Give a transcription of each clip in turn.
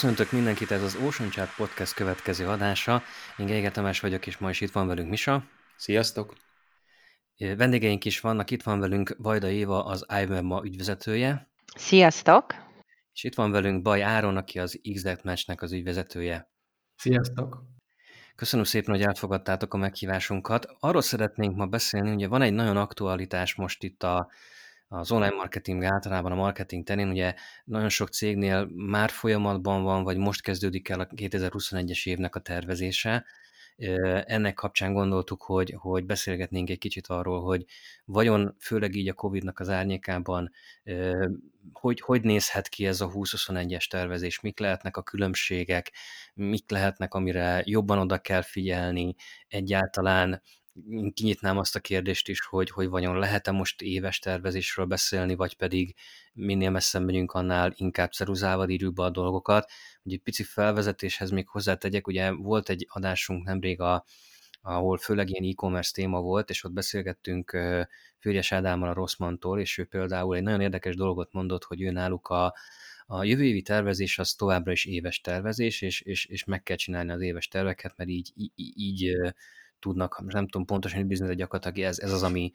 Köszöntök mindenkit, ez az Ocean Chat Podcast következő adása. Én Geiger Tamás vagyok, és ma is itt van velünk Misa. Sziasztok! Vendégeink is vannak, itt van velünk Vajda Éva, az IBM ügyvezetője. Sziasztok! És itt van velünk Baj Áron, aki az XDET Matchnek az ügyvezetője. Sziasztok! Köszönöm szépen, hogy elfogadtátok a meghívásunkat. Arról szeretnénk ma beszélni, ugye van egy nagyon aktualitás most itt a, az online marketing általában a marketing terén, ugye nagyon sok cégnél már folyamatban van, vagy most kezdődik el a 2021-es évnek a tervezése. Ennek kapcsán gondoltuk, hogy, hogy beszélgetnénk egy kicsit arról, hogy vajon főleg így a Covid-nak az árnyékában hogy, hogy nézhet ki ez a 2021-es tervezés, mik lehetnek a különbségek, mik lehetnek, amire jobban oda kell figyelni, egyáltalán kinyitnám azt a kérdést is, hogy, hogy vajon lehet-e most éves tervezésről beszélni, vagy pedig minél messzebb megyünk, annál inkább ceruzával írjuk be a dolgokat. Ugye egy pici felvezetéshez még hozzátegyek, ugye volt egy adásunk nemrég, a, ahol főleg ilyen e-commerce téma volt, és ott beszélgettünk Fürjes Ádámmal a Rosszmantól, és ő például egy nagyon érdekes dolgot mondott, hogy ő náluk a, a jövő évi tervezés az továbbra is éves tervezés, és, és, és meg kell csinálni az éves terveket, mert így, így, így tudnak, nem tudom pontosan idézni, de gyakorlatilag ez, ez az, ami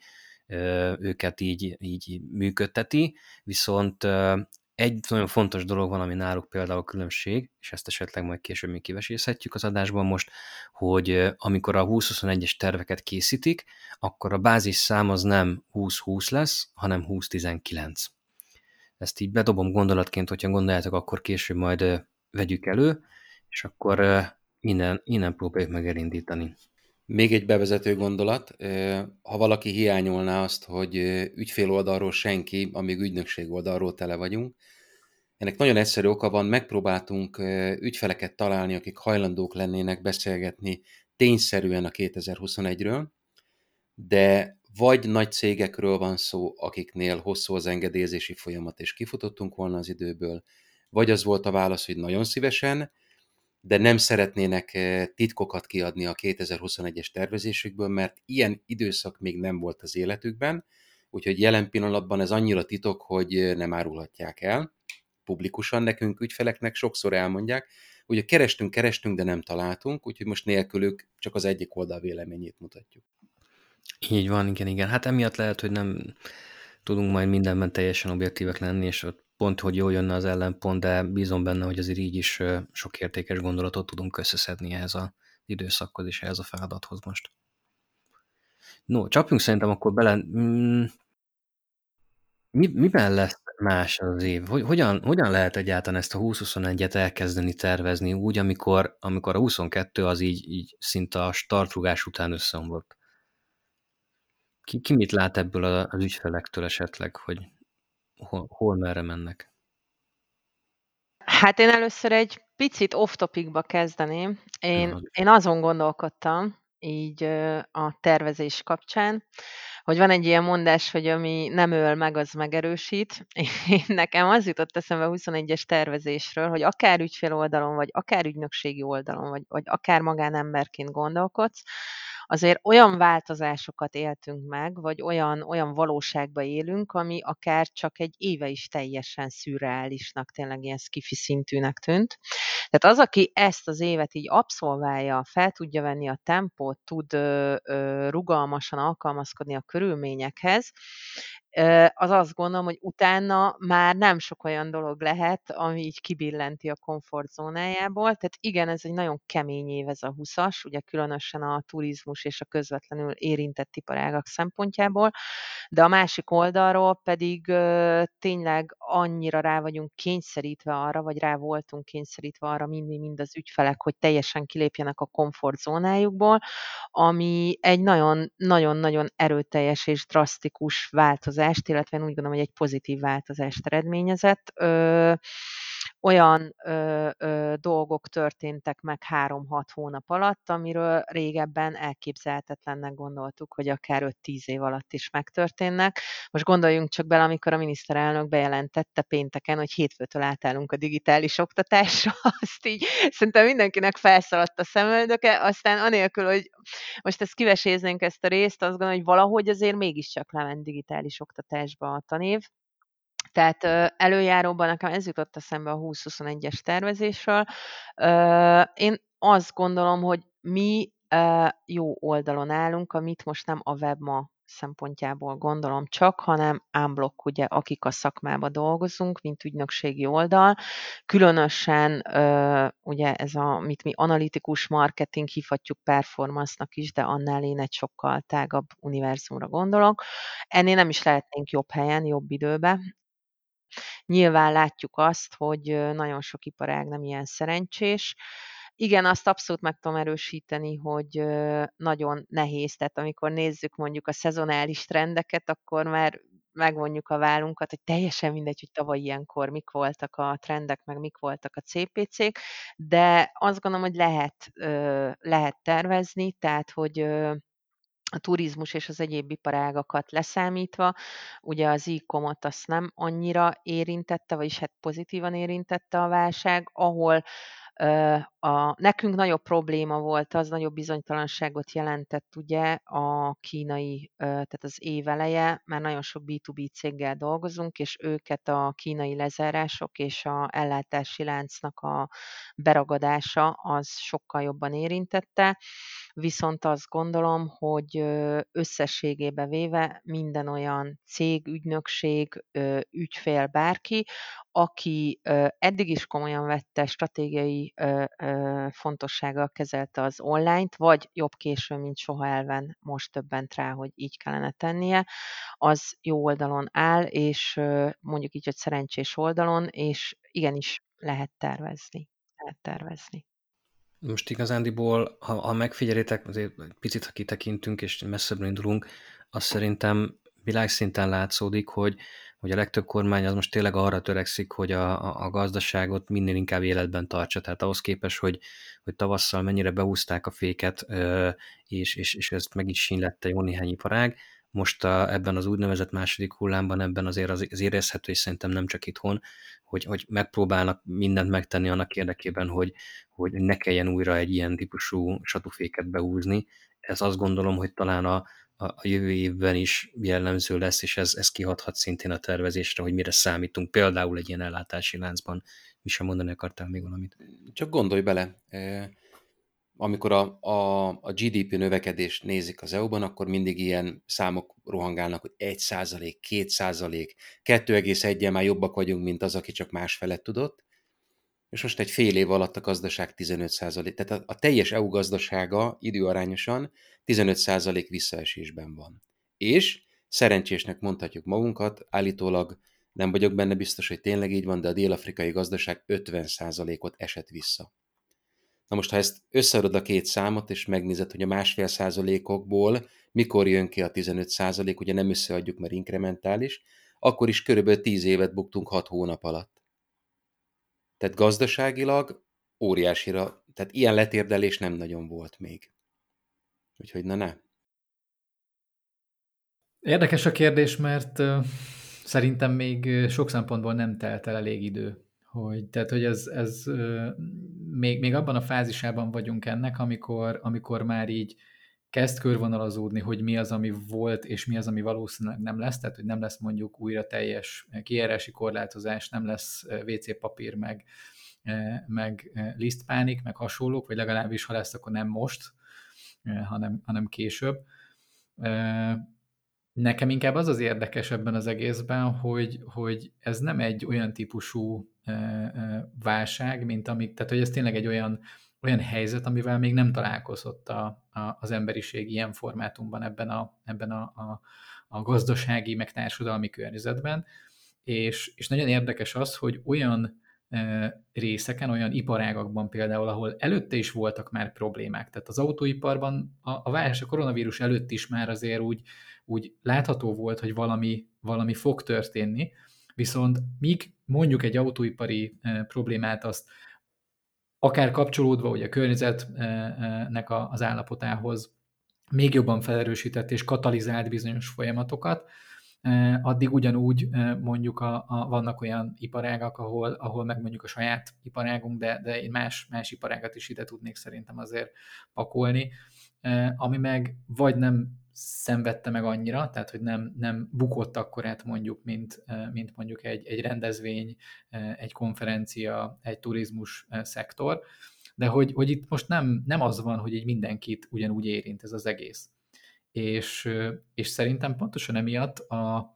őket így, így működteti, viszont egy nagyon fontos dolog van, ami náluk például különbség, és ezt esetleg majd később még kivesészhetjük az adásban most, hogy amikor a 2021-es terveket készítik, akkor a bázis szám az nem 20-20 lesz, hanem 20-19. Ezt így bedobom gondolatként, hogyha gondoljátok, akkor később majd vegyük elő, és akkor innen, innen próbáljuk meg elindítani. Még egy bevezető gondolat, ha valaki hiányolná azt, hogy ügyfél oldalról senki, amíg ügynökség oldalról tele vagyunk, ennek nagyon egyszerű oka van, megpróbáltunk ügyfeleket találni, akik hajlandók lennének beszélgetni tényszerűen a 2021-ről, de vagy nagy cégekről van szó, akiknél hosszú az engedélyezési folyamat, és kifutottunk volna az időből, vagy az volt a válasz, hogy nagyon szívesen, de nem szeretnének eh, titkokat kiadni a 2021-es tervezésükből, mert ilyen időszak még nem volt az életükben, úgyhogy jelen pillanatban ez annyira titok, hogy eh, nem árulhatják el. Publikusan nekünk ügyfeleknek sokszor elmondják, hogy kerestünk, kerestünk, de nem találtunk, úgyhogy most nélkülük csak az egyik oldal véleményét mutatjuk. Így van, igen, igen. Hát emiatt lehet, hogy nem tudunk majd mindenben teljesen objektívek lenni, és ott pont, hogy jól jönne az ellenpont, de bízom benne, hogy azért így is sok értékes gondolatot tudunk összeszedni ehhez az időszakhoz és ehhez a feladathoz most. No, csapjunk szerintem akkor bele. Mm, mi, miben lesz más az év? Hogy, hogyan, hogyan lehet egyáltalán ezt a 2021-et elkezdeni tervezni úgy, amikor, amikor a 22 az így, így szinte a startrugás után összeomlott? Ki, ki mit lát ebből az ügyfelektől esetleg, hogy hol, hol merre mennek? Hát én először egy picit off-topicba kezdeném. Én, én azon gondolkodtam, így a tervezés kapcsán, hogy van egy ilyen mondás, hogy ami nem öl meg, az megerősít. Én nekem az jutott eszembe 21-es tervezésről, hogy akár ügyfél oldalon, vagy akár ügynökségi oldalon, vagy, vagy akár magánemberként gondolkodsz, azért olyan változásokat éltünk meg, vagy olyan, olyan valóságba élünk, ami akár csak egy éve is teljesen szürreálisnak, tényleg ilyen skifi szintűnek tűnt. Tehát az, aki ezt az évet így abszolválja, fel tudja venni a tempót, tud ö, ö, rugalmasan alkalmazkodni a körülményekhez, az azt gondolom, hogy utána már nem sok olyan dolog lehet, ami így kibillenti a komfortzónájából. Tehát igen, ez egy nagyon kemény év ez a 20-as, ugye különösen a turizmus és a közvetlenül érintett iparágak szempontjából, de a másik oldalról pedig tényleg annyira rá vagyunk kényszerítve arra, vagy rá voltunk kényszerítve arra mind, mind az ügyfelek, hogy teljesen kilépjenek a komfortzónájukból, ami egy nagyon-nagyon erőteljes és drasztikus változás változást, illetve én úgy gondolom, hogy egy pozitív változást eredményezett. Ö, olyan ö, ö, dolgok történtek meg három-hat hónap alatt, amiről régebben elképzelhetetlennek gondoltuk, hogy akár 5-10 év alatt is megtörténnek. Most gondoljunk csak bele, amikor a miniszterelnök bejelentette pénteken, hogy hétfőtől átállunk a digitális oktatásra, azt így szerintem mindenkinek felszaladt a szemöldöke, aztán anélkül, hogy most ezt kiveséznénk ezt a részt, azt gondolom, hogy valahogy azért mégiscsak lement digitális oktatásba a tanév, Tehát előjáróban nekem ez jutott eszembe a 2021-es tervezésről. Én azt gondolom, hogy mi jó oldalon állunk, amit most nem a webma szempontjából gondolom csak, hanem unblock, ugye, akik a szakmába dolgozunk, mint ügynökségi oldal. Különösen ugye ez a, mit mi analitikus marketing hívhatjuk performance-nak is, de annál én egy sokkal tágabb univerzumra gondolok. Ennél nem is lehetnénk jobb helyen, jobb időbe. Nyilván látjuk azt, hogy nagyon sok iparág nem ilyen szerencsés, igen, azt abszolút meg tudom erősíteni, hogy nagyon nehéz. Tehát amikor nézzük mondjuk a szezonális trendeket, akkor már megvonjuk a vállunkat, hogy teljesen mindegy, hogy tavaly ilyenkor mik voltak a trendek, meg mik voltak a CPC-k, de azt gondolom, hogy lehet, lehet tervezni, tehát hogy a turizmus és az egyéb iparágakat leszámítva, ugye az e-comot azt nem annyira érintette, vagyis hát pozitívan érintette a válság, ahol a, nekünk nagyobb probléma volt, az nagyobb bizonytalanságot jelentett ugye a kínai, tehát az év eleje, már nagyon sok B2B céggel dolgozunk, és őket a kínai lezárások és a ellátási láncnak a beragadása az sokkal jobban érintette, viszont azt gondolom, hogy összességébe véve minden olyan cég, ügynökség, ügyfél, bárki, aki eddig is komolyan vette stratégiai fontossággal kezelte az online-t, vagy jobb későn, mint soha elven most többent rá, hogy így kellene tennie, az jó oldalon áll, és mondjuk így, hogy szerencsés oldalon, és igenis lehet tervezni. Lehet tervezni. Most igazándiból, ha, ha megfigyelitek, azért picit, ha kitekintünk és messzebbre indulunk, azt szerintem világszinten látszódik, hogy hogy a legtöbb kormány az most tényleg arra törekszik, hogy a, a gazdaságot minél inkább életben tartsa. Tehát ahhoz képest, hogy, hogy tavasszal mennyire behúzták a féket, és, és, és ezt meg is sínlette jó néhány iparág, most a, ebben az úgynevezett második hullámban ebben azért az, érezhető, és szerintem nem csak itthon, hogy, hogy megpróbálnak mindent megtenni annak érdekében, hogy, hogy ne kelljen újra egy ilyen típusú satuféket behúzni. Ez azt gondolom, hogy talán a, a jövő évben is jellemző lesz, és ez, ez kihathat szintén a tervezésre, hogy mire számítunk, például egy ilyen ellátási láncban. Mi sem mondani akartál még valamit? Csak gondolj bele, amikor a, a, a GDP növekedést nézik az EU-ban, akkor mindig ilyen számok rohangálnak, hogy 1 százalék, 2 százalék, 2,1 már jobbak vagyunk, mint az, aki csak más felett tudott és most egy fél év alatt a gazdaság 15%, tehát a, a teljes EU gazdasága időarányosan 15% visszaesésben van. És szerencsésnek mondhatjuk magunkat, állítólag nem vagyok benne biztos, hogy tényleg így van, de a dél-afrikai gazdaság 50%-ot esett vissza. Na most, ha ezt összeadod a két számot, és megnézed, hogy a másfél százalékokból mikor jön ki a 15 százalék, ugye nem összeadjuk, mert inkrementális, akkor is körülbelül 10 évet buktunk 6 hónap alatt. Tehát gazdaságilag óriásira, tehát ilyen letérdelés nem nagyon volt még. Úgyhogy na ne. Érdekes a kérdés, mert szerintem még sok szempontból nem telt el elég idő. Hogy, tehát, hogy ez, ez még, még abban a fázisában vagyunk ennek, amikor, amikor már így kezd körvonalazódni, hogy mi az, ami volt, és mi az, ami valószínűleg nem lesz, tehát hogy nem lesz mondjuk újra teljes kijárási korlátozás, nem lesz WC papír, meg, meg lisztpánik, meg hasonlók, vagy legalábbis ha lesz, akkor nem most, hanem, hanem később. Nekem inkább az az érdekes ebben az egészben, hogy, hogy ez nem egy olyan típusú válság, mint amik, tehát hogy ez tényleg egy olyan olyan helyzet, amivel még nem találkozott a, az emberiség ilyen formátumban ebben a, ebben a, a, a gazdasági, meg társadalmi környezetben. És, és nagyon érdekes az, hogy olyan e, részeken, olyan iparágakban például, ahol előtte is voltak már problémák. Tehát az autóiparban a, a válság, a koronavírus előtt is már azért úgy, úgy látható volt, hogy valami, valami fog történni, viszont míg mondjuk egy autóipari e, problémát azt akár kapcsolódva ugye a környezetnek az állapotához még jobban felerősített és katalizált bizonyos folyamatokat, addig ugyanúgy mondjuk a, a, vannak olyan iparágak, ahol, ahol meg mondjuk a saját iparágunk, de, de én más, más iparágat is ide tudnék szerintem azért pakolni, ami meg vagy nem szenvedte meg annyira, tehát hogy nem, nem bukott akkorát mondjuk, mint, mint mondjuk egy, egy rendezvény, egy konferencia, egy turizmus szektor, de hogy, hogy itt most nem, nem az van, hogy így mindenkit ugyanúgy érint ez az egész. És, és szerintem pontosan emiatt, a,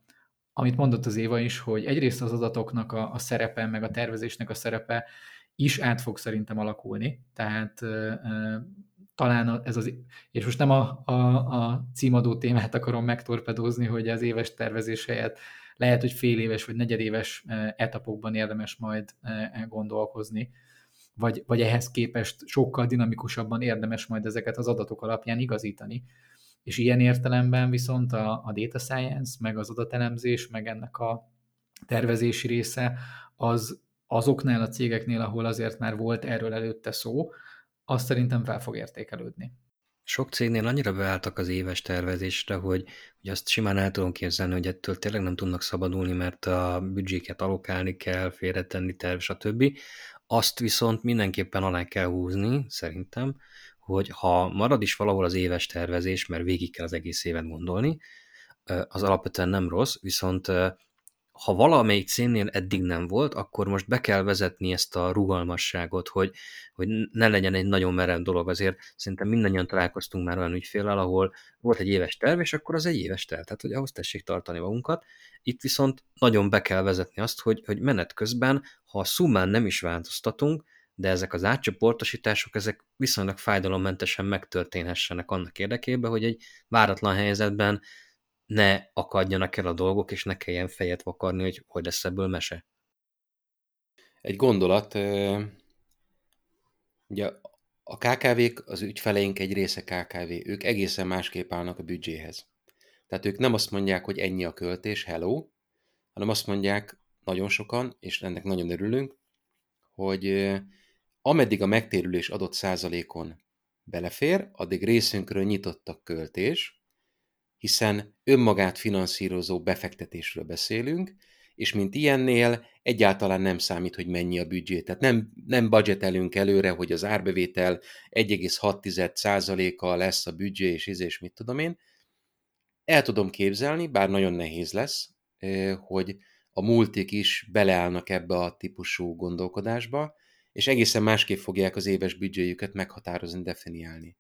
amit mondott az Éva is, hogy egyrészt az adatoknak a, a szerepe, meg a tervezésnek a szerepe is át fog szerintem alakulni, tehát talán ez az, és most nem a, a, a címadó témát akarom megtorpedózni, hogy az éves tervezés helyett lehet, hogy fél éves vagy negyedéves etapokban érdemes majd gondolkozni, vagy, vagy ehhez képest sokkal dinamikusabban érdemes majd ezeket az adatok alapján igazítani. És ilyen értelemben viszont a, a data science, meg az adatelemzés, meg ennek a tervezési része az azoknál a cégeknél, ahol azért már volt erről előtte szó, azt szerintem fel fog értékelődni. Sok cégnél annyira beálltak az éves tervezésre, hogy, hogy azt simán el tudom képzelni, hogy ettől tényleg nem tudnak szabadulni, mert a büdzséket alokálni kell, félretenni terv, stb. Azt viszont mindenképpen alá kell húzni, szerintem, hogy ha marad is valahol az éves tervezés, mert végig kell az egész évet gondolni, az alapvetően nem rossz, viszont ha valamelyik cégnél eddig nem volt, akkor most be kell vezetni ezt a rugalmasságot, hogy, hogy ne legyen egy nagyon merev dolog. Azért szerintem mindannyian találkoztunk már olyan ügyféllel, ahol volt egy éves terv, és akkor az egy éves terv, tehát hogy ahhoz tessék tartani magunkat. Itt viszont nagyon be kell vezetni azt, hogy, hogy menet közben, ha a szumán nem is változtatunk, de ezek az átcsoportosítások, ezek viszonylag fájdalommentesen megtörténhessenek annak érdekében, hogy egy váratlan helyzetben ne akadjanak el a dolgok, és ne kelljen fejet vakarni, hogy hogy lesz ebből mese. Egy gondolat, ugye a KKV-k, az ügyfeleink egy része KKV, ők egészen másképp állnak a büdzséhez. Tehát ők nem azt mondják, hogy ennyi a költés, hello, hanem azt mondják nagyon sokan, és ennek nagyon örülünk, hogy ameddig a megtérülés adott százalékon belefér, addig részünkről nyitottak költés, hiszen önmagát finanszírozó befektetésről beszélünk, és mint ilyennél egyáltalán nem számít, hogy mennyi a büdzsé. Tehát nem, nem budgetelünk előre, hogy az árbevétel 1,6%-a lesz a büdzsé, és íz, és mit tudom én. El tudom képzelni, bár nagyon nehéz lesz, hogy a multik is beleállnak ebbe a típusú gondolkodásba, és egészen másképp fogják az éves büdzséjüket meghatározni, definiálni.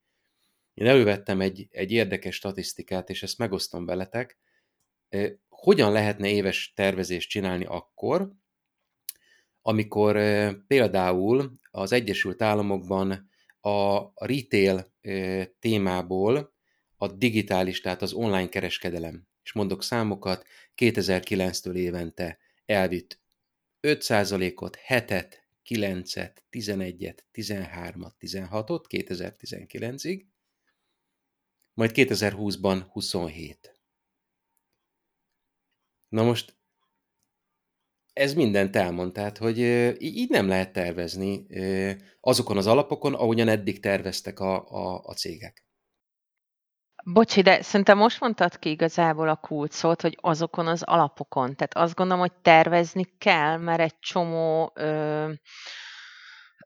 Én elővettem egy, egy érdekes statisztikát, és ezt megosztom veletek. Hogyan lehetne éves tervezést csinálni akkor, amikor például az Egyesült Államokban a retail témából a digitális, tehát az online kereskedelem, és mondok számokat, 2009-től évente elvitt 5%-ot, 7-et, 9-et, 11-et, 13-at, 16-ot 2019-ig, majd 2020-ban 27. Na most ez mindent elmond, tehát, hogy így nem lehet tervezni azokon az alapokon, ahogyan eddig terveztek a, a, a cégek. Bocsi, de szerintem most mondtad ki igazából a kulcsot, hogy azokon az alapokon. Tehát azt gondolom, hogy tervezni kell, mert egy csomó ö,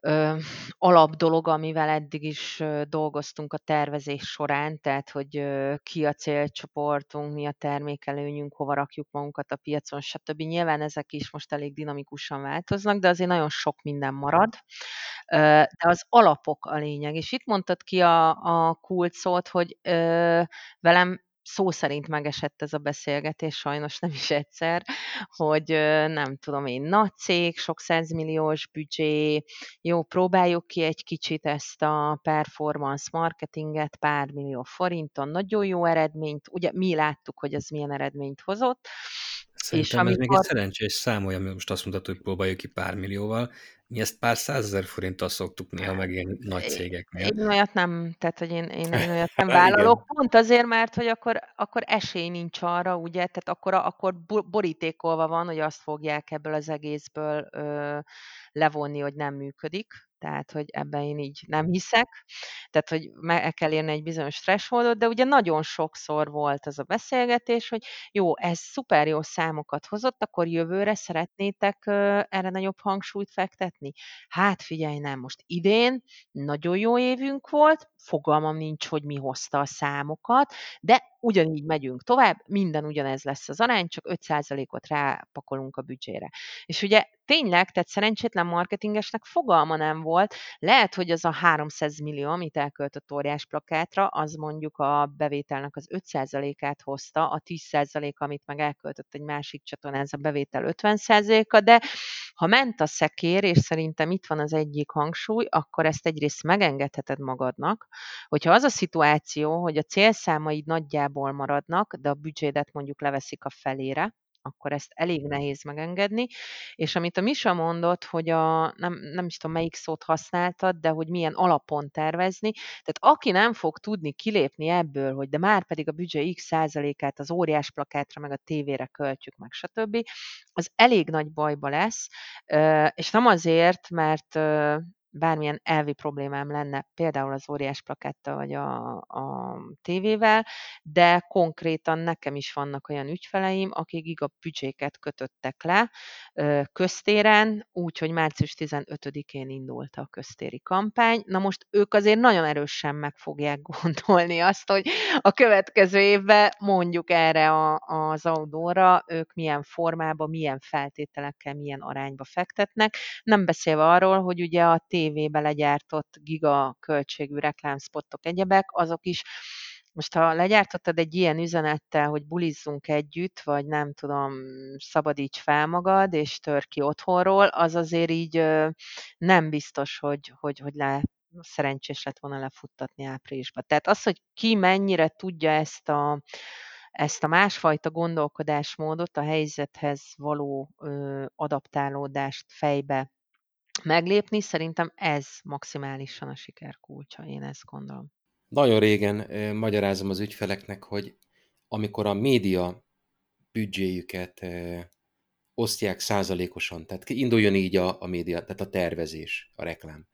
ö, alapdolog, amivel eddig is ö, dolgoztunk a tervezés során, tehát hogy ö, ki a célcsoportunk, mi a termékelőnyünk, hova rakjuk magunkat a piacon, stb. Nyilván ezek is most elég dinamikusan változnak, de azért nagyon sok minden marad. Ö, de az alapok a lényeg. És itt mondtad ki a, a kulcsot, hogy ö, velem szó szerint megesett ez a beszélgetés, sajnos nem is egyszer, hogy nem tudom én, nagy cég, sok százmilliós büdzsé, jó, próbáljuk ki egy kicsit ezt a performance marketinget pár millió forinton, nagyon jó eredményt, ugye mi láttuk, hogy ez milyen eredményt hozott, Szerintem és ez amikor... még egy szerencsés szám, olyan, most azt mondhatod, hogy próbáljuk ki pár millióval, mi ezt pár százezer forinttal szoktuk néha meg ilyen nagy cégeknél. Én olyat nem, tehát hogy én, én, én olyat nem vállalok, pont azért, mert hogy akkor, akkor esély nincs arra, ugye, tehát akkor, akkor borítékolva van, hogy azt fogják ebből az egészből ö, levonni, hogy nem működik tehát hogy ebben én így nem hiszek, tehát hogy meg kell érni egy bizonyos thresholdot, de ugye nagyon sokszor volt az a beszélgetés, hogy jó, ez szuper jó számokat hozott, akkor jövőre szeretnétek erre nagyobb hangsúlyt fektetni? Hát figyelj, nem, most idén nagyon jó évünk volt, fogalmam nincs, hogy mi hozta a számokat, de ugyanígy megyünk tovább, minden ugyanez lesz az arány, csak 5%-ot rápakolunk a büdzsére. És ugye tényleg, tehát szerencsétlen marketingesnek fogalma nem volt, lehet, hogy az a 300 millió, amit elköltött óriás plakátra, az mondjuk a bevételnek az 5%-át hozta, a 10% amit meg elköltött egy másik csatornán, ez a bevétel 50%-a, de ha ment a szekér, és szerintem itt van az egyik hangsúly, akkor ezt egyrészt megengedheted magadnak, hogyha az a szituáció, hogy a célszámaid nagyjából maradnak, de a büdzsédet mondjuk leveszik a felére, akkor ezt elég nehéz megengedni. És amit a Misa mondott, hogy a, nem, nem is tudom, melyik szót használtad, de hogy milyen alapon tervezni, tehát aki nem fog tudni kilépni ebből, hogy de már pedig a büdzsé x százalékát az óriás plakátra, meg a tévére költjük, meg stb., az elég nagy bajba lesz, és nem azért, mert bármilyen elvi problémám lenne, például az óriás plaketta vagy a, a tévével, de konkrétan nekem is vannak olyan ügyfeleim, akik gigabüdzséket kötöttek le köztéren, úgy, hogy március 15-én indult a köztéri kampány. Na most ők azért nagyon erősen meg fogják gondolni azt, hogy a következő évben mondjuk erre a, az audóra ők milyen formában, milyen feltételekkel, milyen arányba fektetnek. Nem beszélve arról, hogy ugye a tévé tévébe legyártott giga költségű reklámspottok, egyebek, azok is most ha legyártottad egy ilyen üzenettel, hogy bulizzunk együtt, vagy nem tudom, szabadíts fel magad, és tör ki otthonról, az azért így nem biztos, hogy, hogy, hogy le, szerencsés lett volna lefuttatni áprilisba. Tehát az, hogy ki mennyire tudja ezt a, ezt a másfajta gondolkodásmódot, a helyzethez való ö, adaptálódást fejbe meglépni, szerintem ez maximálisan a siker kulcsa, én ezt gondolom. Nagyon régen eh, magyarázom az ügyfeleknek, hogy amikor a média büdzséjüket eh, osztják százalékosan, tehát induljon így a, a média, tehát a tervezés, a reklám,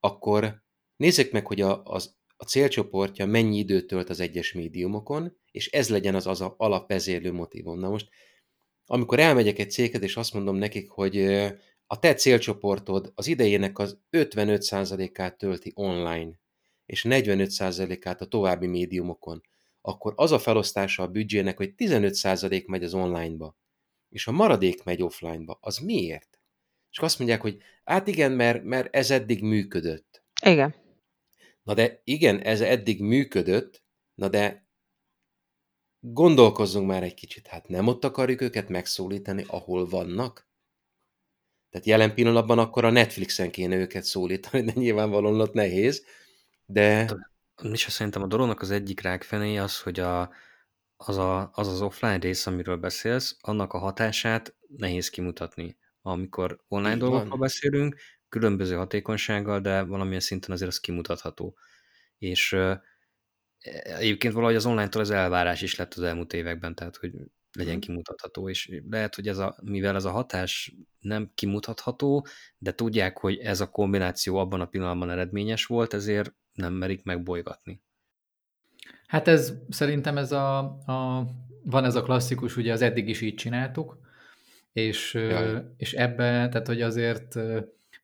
akkor nézzük meg, hogy a, az, a célcsoportja mennyi időt tölt az egyes médiumokon, és ez legyen az, az a alapvezérlő motivum. Na most, amikor elmegyek egy céghez, és azt mondom nekik, hogy a te célcsoportod az idejének az 55%-át tölti online, és 45%-át a további médiumokon, akkor az a felosztása a büdzsének, hogy 15% megy az onlineba, és a maradék megy offlineba. Az miért? És azt mondják, hogy hát igen, mert, mert ez eddig működött. Igen. Na de igen, ez eddig működött, na de gondolkozzunk már egy kicsit, hát nem ott akarjuk őket megszólítani, ahol vannak? Tehát jelen pillanatban akkor a Netflixen kéne őket szólítani, de nyilvánvalóan ott nehéz. De... És szerintem a dolognak az egyik rákfené az, hogy a, az, a, az az offline rész, amiről beszélsz, annak a hatását nehéz kimutatni. Amikor online Így dolgokról van. beszélünk, különböző hatékonysággal, de valamilyen szinten azért az kimutatható. És egyébként valahogy az online-tól az elvárás is lett az elmúlt években, tehát hogy legyen kimutatható, és lehet, hogy ez a, mivel ez a hatás nem kimutatható, de tudják, hogy ez a kombináció abban a pillanatban eredményes volt, ezért nem merik megbolygatni. Hát ez szerintem ez a, a van ez a klasszikus, ugye az eddig is így csináltuk, és, és ebbe, tehát hogy azért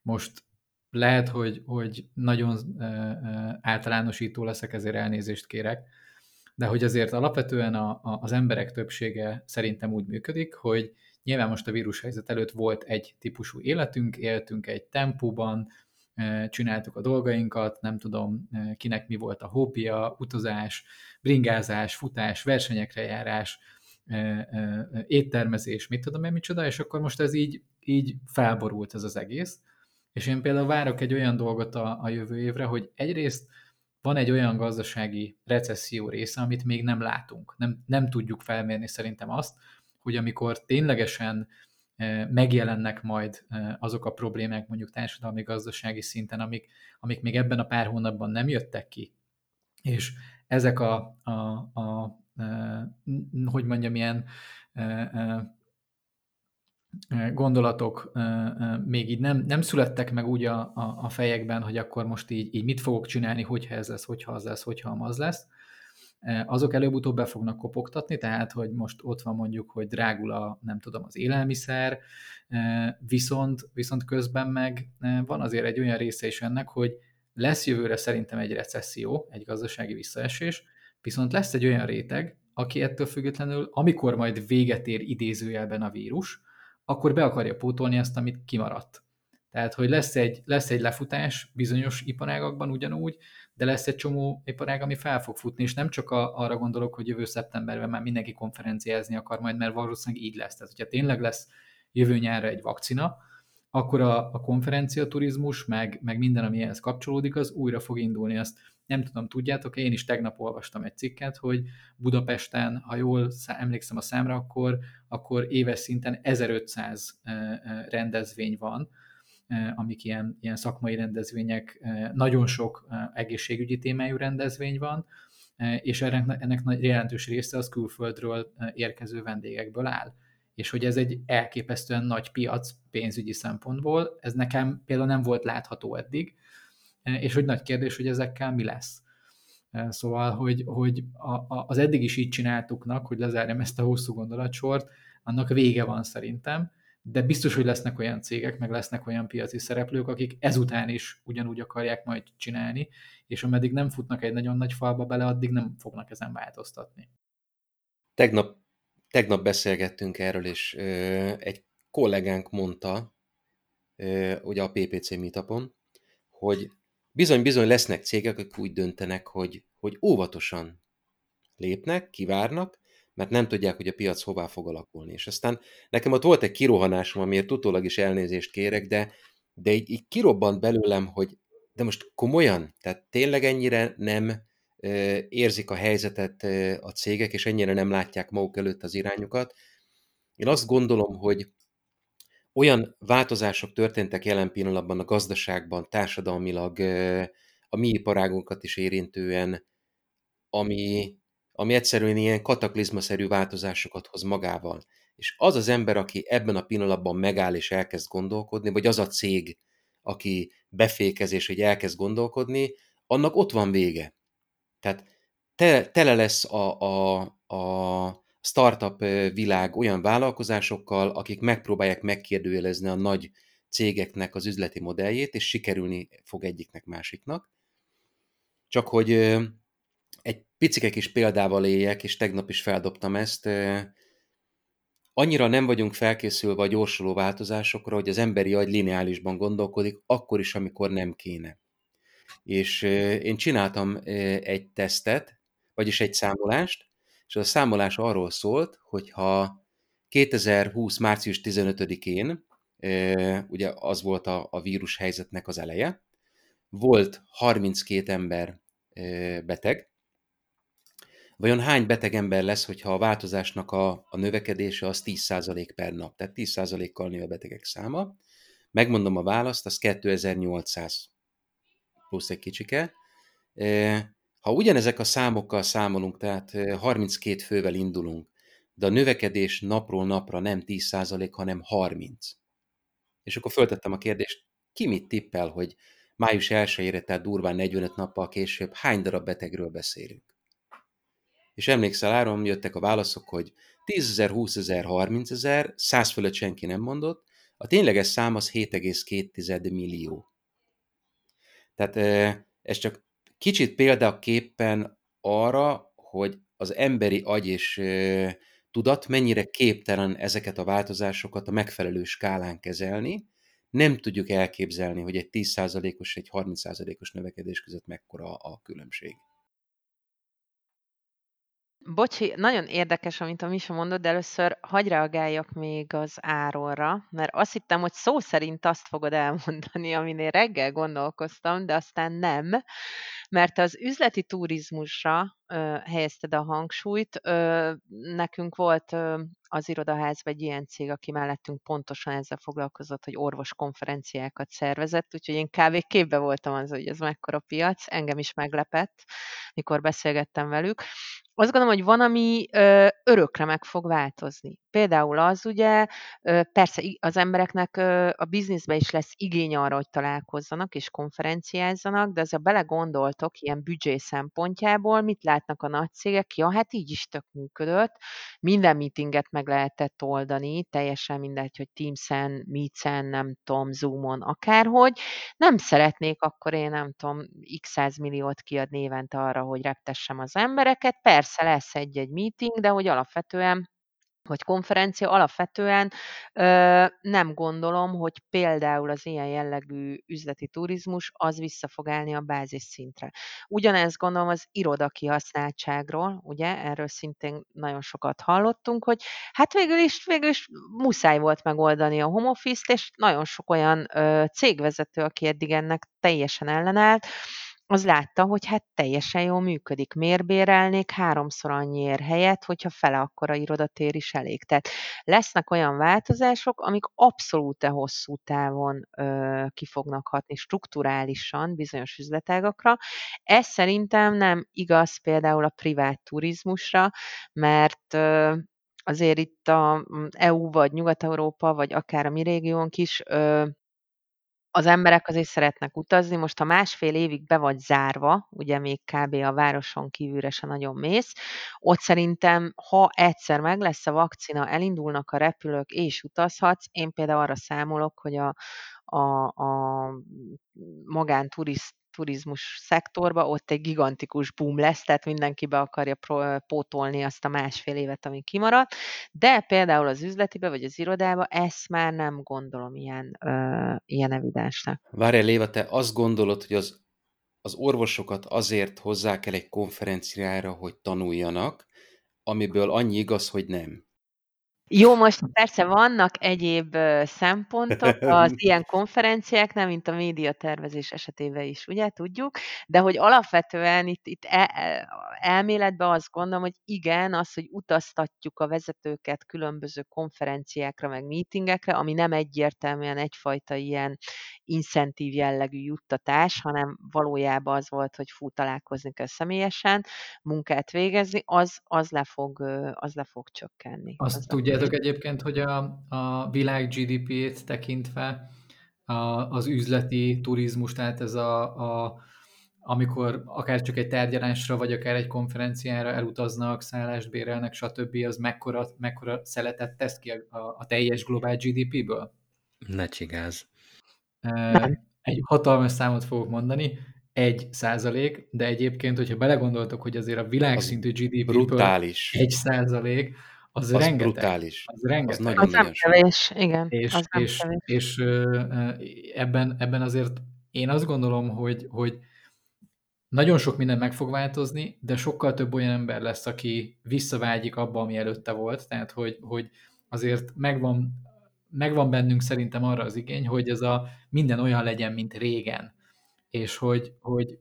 most lehet, hogy, hogy nagyon általánosító leszek, ezért elnézést kérek, de hogy azért alapvetően a, a, az emberek többsége szerintem úgy működik, hogy nyilván most a vírushelyzet előtt volt egy típusú életünk, éltünk egy tempóban, e, csináltuk a dolgainkat, nem tudom e, kinek mi volt a hobbija, utazás, bringázás, futás, versenyekre járás, e, éttermezés, mit tudom én micsoda, és akkor most ez így, így felborult ez az egész. És én például várok egy olyan dolgot a, a jövő évre, hogy egyrészt van egy olyan gazdasági recesszió része, amit még nem látunk. Nem, nem tudjuk felmérni szerintem azt, hogy amikor ténylegesen e, megjelennek majd e, azok a problémák mondjuk társadalmi gazdasági szinten, amik, amik még ebben a pár hónapban nem jöttek ki, és ezek a, a, a, a e, hogy mondjam, ilyen gondolatok még így nem, nem születtek meg úgy a, a, a fejekben, hogy akkor most így, így mit fogok csinálni, hogyha ez lesz, hogyha az lesz, hogyha az lesz, azok előbb-utóbb be fognak kopogtatni, tehát, hogy most ott van mondjuk, hogy drágul a, nem tudom, az élelmiszer, viszont, viszont közben meg van azért egy olyan része is ennek, hogy lesz jövőre szerintem egy recesszió, egy gazdasági visszaesés, Viszont lesz egy olyan réteg, aki ettől függetlenül, amikor majd véget ér idézőjelben a vírus, akkor be akarja pótolni azt, amit kimaradt. Tehát, hogy lesz egy, lesz egy lefutás bizonyos iparágakban ugyanúgy, de lesz egy csomó iparág, ami fel fog futni, és nem csak a, arra gondolok, hogy jövő szeptemberben már mindenki konferenciázni akar majd, mert valószínűleg így lesz. Tehát, hogyha tényleg lesz jövő nyárra egy vakcina, akkor a, a konferencia turizmus, meg, meg minden, ami ehhez kapcsolódik, az újra fog indulni. Azt nem tudom, tudjátok, én is tegnap olvastam egy cikket, hogy Budapesten, ha jól emlékszem a számra, akkor, akkor éves szinten 1500 rendezvény van, amik ilyen, ilyen szakmai rendezvények, nagyon sok egészségügyi témájú rendezvény van, és ennek, ennek nagy jelentős része az külföldről érkező vendégekből áll. És hogy ez egy elképesztően nagy piac pénzügyi szempontból, ez nekem például nem volt látható eddig, és hogy nagy kérdés, hogy ezekkel mi lesz. Szóval, hogy, hogy a, a, az eddig is így csináltuknak, hogy lezárjam ezt a hosszú gondolatsort, annak vége van szerintem, de biztos, hogy lesznek olyan cégek, meg lesznek olyan piaci szereplők, akik ezután is ugyanúgy akarják majd csinálni, és ameddig nem futnak egy nagyon nagy falba bele, addig nem fognak ezen változtatni. Tegnap, tegnap beszélgettünk erről, és ö, egy kollégánk mondta, ö, ugye a PPC meetupon, hogy bizony-bizony lesznek cégek, akik úgy döntenek, hogy, hogy óvatosan lépnek, kivárnak, mert nem tudják, hogy a piac hová fog alakulni. És aztán nekem ott volt egy kirohanásom, amiért utólag is elnézést kérek, de, de így, így kirobbant belőlem, hogy de most komolyan, tehát tényleg ennyire nem e, érzik a helyzetet e, a cégek, és ennyire nem látják maguk előtt az irányokat. Én azt gondolom, hogy olyan változások történtek jelen pillanatban a gazdaságban, társadalmilag, a mi iparágunkat is érintően, ami, ami egyszerűen ilyen kataklizmaszerű változásokat hoz magával. És az az ember, aki ebben a pillanatban megáll és elkezd gondolkodni, vagy az a cég, aki befékezés, hogy elkezd gondolkodni, annak ott van vége. Tehát te, tele lesz a, a, a startup világ olyan vállalkozásokkal, akik megpróbálják megkérdőjelezni a nagy cégeknek az üzleti modelljét, és sikerülni fog egyiknek másiknak. Csak hogy egy picike kis példával éljek, és tegnap is feldobtam ezt, annyira nem vagyunk felkészülve a gyorsuló változásokra, hogy az emberi agy lineálisban gondolkodik, akkor is, amikor nem kéne. És én csináltam egy tesztet, vagyis egy számolást, és a számolás arról szólt, hogy ha 2020. március 15-én, ugye az volt a, a vírus helyzetnek az eleje, volt 32 ember beteg, Vajon hány beteg ember lesz, hogyha a változásnak a, a növekedése az 10% per nap, tehát 10%-kal nő a betegek száma? Megmondom a választ, az 2800 plusz egy kicsike. Ha ugyanezek a számokkal számolunk, tehát 32 fővel indulunk, de a növekedés napról napra nem 10%, hanem 30. És akkor föltettem a kérdést, ki mit tippel, hogy május 1-ére, tehát durván 45 nappal később hány darab betegről beszélünk? és emlékszel, Áron, jöttek a válaszok, hogy 10 ezer, 20 ezer, 30 ezer, 100 fölött senki nem mondott, a tényleges szám az 7,2 millió. Tehát ez csak kicsit példaképpen arra, hogy az emberi agy és tudat mennyire képtelen ezeket a változásokat a megfelelő skálán kezelni. Nem tudjuk elképzelni, hogy egy 10%-os, egy 30%-os növekedés között mekkora a különbség. Bocsi, nagyon érdekes, amit a Misa mondott, de először hagy reagáljak még az áronra, mert azt hittem, hogy szó szerint azt fogod elmondani, aminél reggel gondolkoztam, de aztán nem, mert az üzleti turizmusra ö, helyezted a hangsúlyt. Ö, nekünk volt ö, az irodaházban egy ilyen cég, aki mellettünk pontosan ezzel foglalkozott, hogy orvos konferenciákat szervezett, úgyhogy én kb. képbe voltam az, hogy ez mekkora piac, engem is meglepett, mikor beszélgettem velük. Azt gondolom, hogy van, ami ö, örökre meg fog változni. Például az ugye, persze az embereknek a bizniszben is lesz igény arra, hogy találkozzanak és konferenciázzanak, de a belegondoltok ilyen büdzsé szempontjából, mit látnak a nagy cégek? Ja, hát így is tök működött. Minden meetinget meg lehetett oldani, teljesen mindegy, hogy Teams-en, Meets-en, nem tudom, Zoom-on, akárhogy. Nem szeretnék akkor én, nem tudom, x milliót kiadni évente arra, hogy reptessem az embereket. Persze lesz egy-egy meeting, de hogy alapvetően vagy konferencia, alapvetően ö, nem gondolom, hogy például az ilyen jellegű üzleti turizmus az vissza fog állni a bázis szintre. Ugyanezt gondolom az iroda kihasználtságról, ugye, erről szintén nagyon sokat hallottunk, hogy hát végül is, végül is muszáj volt megoldani a home office-t, és nagyon sok olyan ö, cégvezető, aki eddig ennek teljesen ellenállt, az látta, hogy hát teljesen jól működik. Miért bérelnék háromszor annyiért helyet, hogyha fele akkora irodatér is elég? Tehát lesznek olyan változások, amik abszolút hosszú távon ö, ki fognak hatni strukturálisan bizonyos üzletágakra. Ez szerintem nem igaz például a privát turizmusra, mert ö, azért itt a EU vagy Nyugat-Európa, vagy akár a mi régiónk is ö, az emberek azért szeretnek utazni, most ha másfél évig be vagy zárva, ugye még kb. a városon kívülre se nagyon mész, ott szerintem, ha egyszer meg lesz a vakcina, elindulnak a repülők és utazhatsz, én például arra számolok, hogy a, a, a magánturist turizmus szektorba, ott egy gigantikus boom lesz, tehát mindenki be akarja pótolni azt a másfél évet, ami kimaradt, de például az üzletibe vagy az irodába ezt már nem gondolom ilyen, ö, ilyen evidensnek. Várjál, Léva, te azt gondolod, hogy az, az orvosokat azért hozzák el egy konferenciára, hogy tanuljanak, amiből annyi igaz, hogy nem. Jó, most persze vannak egyéb szempontok az ilyen konferenciáknál, mint a médiatervezés esetében is, ugye, tudjuk, de hogy alapvetően itt, itt el, e, elméletben azt gondolom, hogy igen, az, hogy utaztatjuk a vezetőket különböző konferenciákra, meg meetingekre, ami nem egyértelműen egyfajta ilyen incentív jellegű juttatás, hanem valójában az volt, hogy fú, találkozni kell személyesen, munkát végezni, az, az, le, fog, az le fog csökkenni. Azt az tudjátok egyébként, hogy a, a világ GDP-t tekintve a, az üzleti turizmus, tehát ez a, a amikor akár csak egy tárgyalásra, vagy akár egy konferenciára elutaznak, szállást bérelnek, stb., az mekkora, mekkora szeletet tesz ki a, a, a teljes globál GDP-ből? Ne csigáz. Egy hatalmas számot fogok mondani, egy százalék, de egyébként, hogyha belegondoltok, hogy azért a világszintű GDP-ből egy százalék, az, az rengeteg. brutális. Az rengeteg. Az, nagyon az nem kevés, igen. És, az nem és, kevés. és ebben, ebben azért én azt gondolom, hogy, hogy nagyon sok minden meg fog változni, de sokkal több olyan ember lesz, aki visszavágyik abba, ami előtte volt, tehát hogy, hogy azért megvan, megvan bennünk szerintem arra az igény, hogy ez a minden olyan legyen, mint régen. És hogy, hogy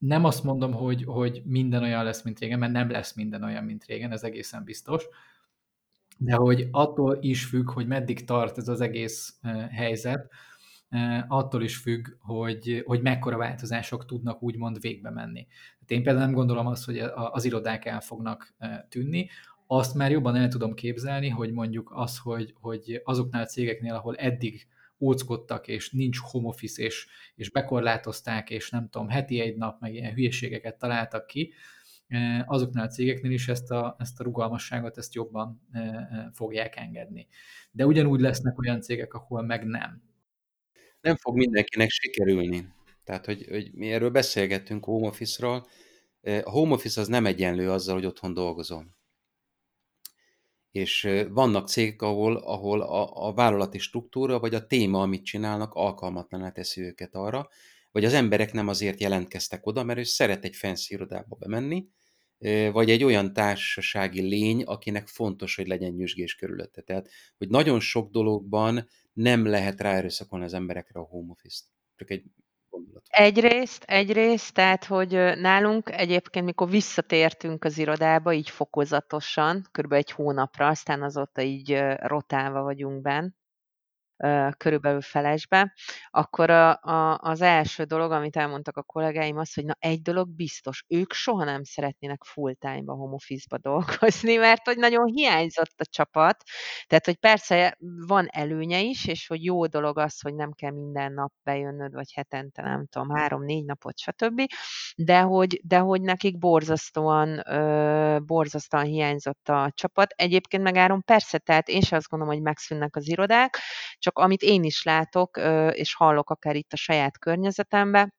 nem azt mondom, hogy, hogy minden olyan lesz, mint régen, mert nem lesz minden olyan, mint régen, ez egészen biztos, de hogy attól is függ, hogy meddig tart ez az egész helyzet, attól is függ, hogy, hogy mekkora változások tudnak úgymond végbe menni. Hát én például nem gondolom azt, hogy az irodák el fognak tűnni, azt már jobban el tudom képzelni, hogy mondjuk az, hogy, hogy azoknál a cégeknél, ahol eddig óckodtak, és nincs home office, és, és bekorlátozták, és nem tudom, heti egy nap, meg ilyen hülyeségeket találtak ki, azoknál a cégeknél is ezt a, ezt a rugalmasságot ezt jobban fogják engedni. De ugyanúgy lesznek olyan cégek, ahol meg nem nem fog mindenkinek sikerülni. Tehát, hogy, hogy mi erről beszélgettünk home office-ról. A home office az nem egyenlő azzal, hogy otthon dolgozom. És vannak cégek, ahol, ahol a, a vállalati struktúra, vagy a téma, amit csinálnak, alkalmatlaná teszi őket arra, vagy az emberek nem azért jelentkeztek oda, mert ő szeret egy fancy irodába bemenni, vagy egy olyan társasági lény, akinek fontos, hogy legyen nyüzsgés körülötte. Tehát, hogy nagyon sok dologban nem lehet ráerőszakolni az emberekre a home office-t. Csak egy gondolat. Egyrészt, egyrészt, tehát, hogy nálunk egyébként, mikor visszatértünk az irodába, így fokozatosan, kb. egy hónapra, aztán azóta így rotálva vagyunk benn, körülbelül felesbe, akkor a, a, az első dolog, amit elmondtak a kollégáim, az, hogy na egy dolog biztos, ők soha nem szeretnének full time-ba, home office-ba dolgozni, mert hogy nagyon hiányzott a csapat. Tehát, hogy persze van előnye is, és hogy jó dolog az, hogy nem kell minden nap bejönnöd, vagy hetente, nem tudom, három-négy napot, stb. De hogy, de hogy nekik borzasztóan, ö, borzasztóan hiányzott a csapat. Egyébként meg Áron persze, tehát én sem azt gondolom, hogy megszűnnek az irodák, csak amit én is látok, és hallok akár itt a saját környezetemben,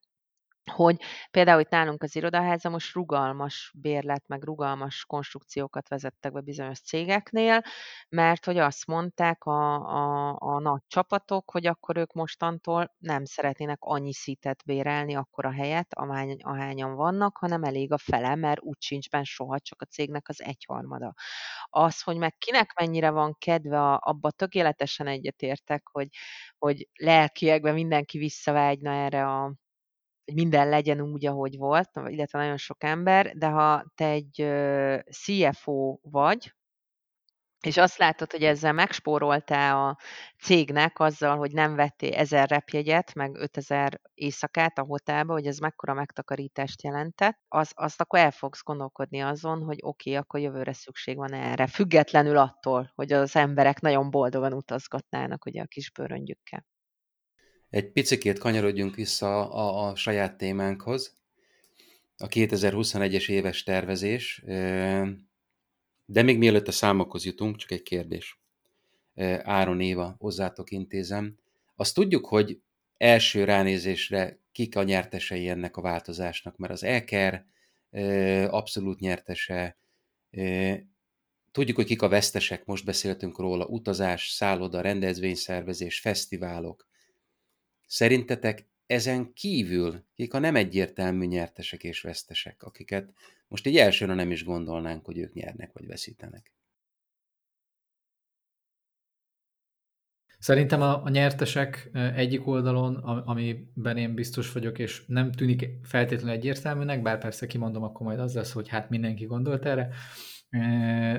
hogy például itt nálunk az irodaháza most rugalmas bérlet, meg rugalmas konstrukciókat vezettek be bizonyos cégeknél, mert hogy azt mondták a, a, a nagy csapatok, hogy akkor ők mostantól nem szeretnének annyi szítet bérelni akkor a helyet, ahány, ahányan vannak, hanem elég a fele, mert úgy sincs benne soha, csak a cégnek az egyharmada. Az, hogy meg kinek mennyire van kedve, abba tökéletesen egyetértek, hogy, hogy lelkiekben mindenki visszavágyna erre a hogy minden legyen úgy, ahogy volt, illetve nagyon sok ember, de ha te egy CFO vagy, és azt látod, hogy ezzel megspóroltál a cégnek azzal, hogy nem vettél ezer repjegyet, meg 5000 éjszakát a hotelbe, hogy ez mekkora megtakarítást jelentett, az, azt akkor el fogsz gondolkodni azon, hogy oké, okay, akkor jövőre szükség van erre, függetlenül attól, hogy az emberek nagyon boldogan utazgatnának ugye a kis bőröngyükkel. Egy picikét kanyarodjunk vissza a, a saját témánkhoz. A 2021-es éves tervezés. De még mielőtt a számokhoz jutunk, csak egy kérdés. Áron Éva, hozzátok intézem. Azt tudjuk, hogy első ránézésre kik a nyertesei ennek a változásnak, mert az EKER abszolút nyertese, tudjuk, hogy kik a vesztesek, most beszéltünk róla, utazás, szálloda, rendezvényszervezés, fesztiválok, Szerintetek ezen kívül, kik a nem egyértelmű nyertesek és vesztesek, akiket most egy elsőre nem is gondolnánk, hogy ők nyernek vagy veszítenek? Szerintem a, a nyertesek egyik oldalon, amiben én biztos vagyok, és nem tűnik feltétlenül egyértelműnek, bár persze kimondom, akkor majd az lesz, hogy hát mindenki gondolt erre,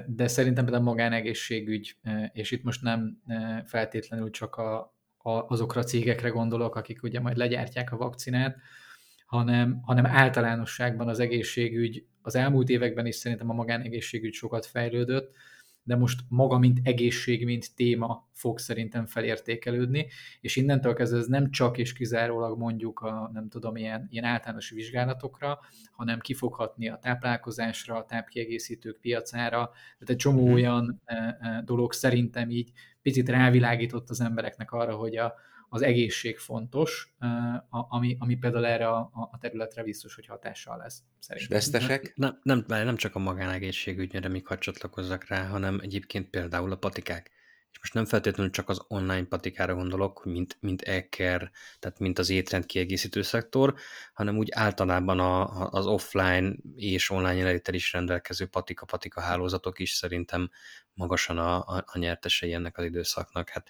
de szerintem például magánegészségügy, és itt most nem feltétlenül csak a, azokra a cégekre gondolok, akik ugye majd legyártják a vakcinát, hanem, hanem általánosságban az egészségügy az elmúlt években is szerintem a magánegészségügy sokat fejlődött, de most maga, mint egészség, mint téma fog szerintem felértékelődni, és innentől kezdve ez nem csak és kizárólag mondjuk a, nem tudom, ilyen, ilyen általános vizsgálatokra, hanem kifoghatni a táplálkozásra, a tápkiegészítők piacára, tehát egy csomó mhm. olyan e, e, dolog szerintem így picit rávilágított az embereknek arra, hogy a, az egészség fontos, ami, ami például erre a, a területre biztos, hogy hatással lesz. Szerintem. vesztesek? Nem, nem, nem csak a magánegészségügyre, hadd csatlakozzak rá, hanem egyébként például a patikák. Most nem feltétlenül csak az online patikára gondolok, mint, mint e-care, tehát mint az étrend kiegészítő szektor, hanem úgy általában a, az offline és online jelenlétel is rendelkező patika-patika hálózatok is szerintem magasan a, a, a nyertesei ennek az időszaknak. Hát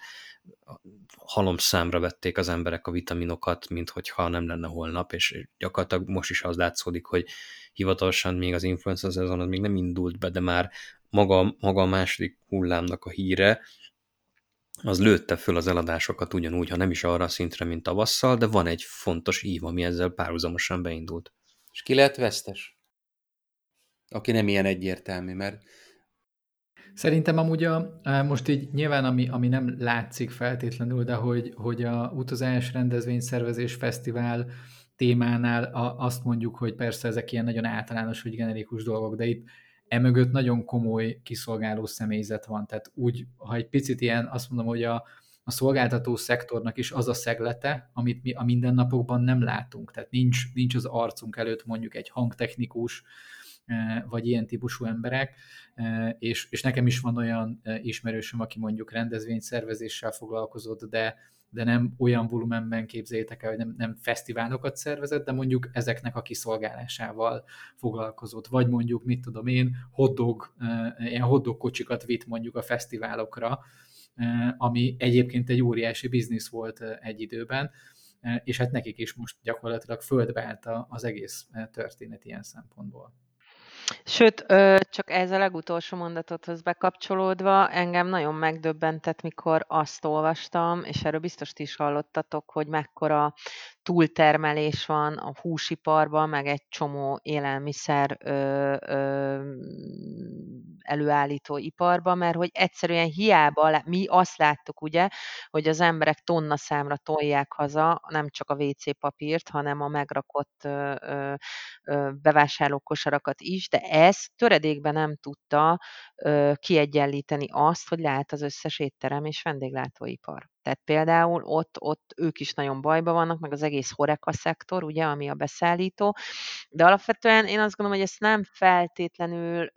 halom számra vették az emberek a vitaminokat, mint hogyha nem lenne holnap, és gyakorlatilag most is az látszódik, hogy hivatalosan még az influenza szezon az még nem indult be, de már maga, maga a második hullámnak a híre, az lőtte föl az eladásokat ugyanúgy, ha nem is arra a szintre, mint tavasszal, de van egy fontos ív, ami ezzel párhuzamosan beindult. És ki lehet vesztes? Aki nem ilyen egyértelmű, mert Szerintem amúgy a, most így nyilván, ami, ami nem látszik feltétlenül, de hogy, hogy a utazás, rendezvényszervezés, fesztivál témánál a, azt mondjuk, hogy persze ezek ilyen nagyon általános vagy generikus dolgok, de itt emögött nagyon komoly kiszolgáló személyzet van. Tehát úgy, ha egy picit ilyen, azt mondom, hogy a, a szolgáltató szektornak is az a szeglete, amit mi a mindennapokban nem látunk. Tehát nincs, nincs az arcunk előtt mondjuk egy hangtechnikus, vagy ilyen típusú emberek, és, és nekem is van olyan ismerősöm, aki mondjuk rendezvényszervezéssel foglalkozott, de, de nem olyan volumenben képzeljétek el, hogy nem, nem fesztiválokat szervezett, de mondjuk ezeknek a kiszolgálásával foglalkozott. Vagy mondjuk, mit tudom én, hoddog, ilyen hoddog kocsikat vitt mondjuk a fesztiválokra, ami egyébként egy óriási biznisz volt egy időben, és hát nekik is most gyakorlatilag földbe állt az egész történet ilyen szempontból. Sőt, csak ez a legutolsó mondatothoz bekapcsolódva, engem nagyon megdöbbentett, mikor azt olvastam, és erről biztos ti is hallottatok, hogy mekkora túltermelés van a húsiparban, meg egy csomó élelmiszer ö, ö, előállító iparban, mert hogy egyszerűen hiába, mi azt láttuk ugye, hogy az emberek tonna számra tolják haza nem csak a WC papírt, hanem a megrakott ö, ö, bevásárlókosarakat is, de ez töredékben nem tudta ö, kiegyenlíteni azt, hogy lehet az összes étterem és vendéglátóipar. Tehát például ott, ott ők is nagyon bajba vannak, meg az egész horeka szektor, ugye, ami a beszállító, de alapvetően én azt gondolom, hogy ezt nem feltétlenül,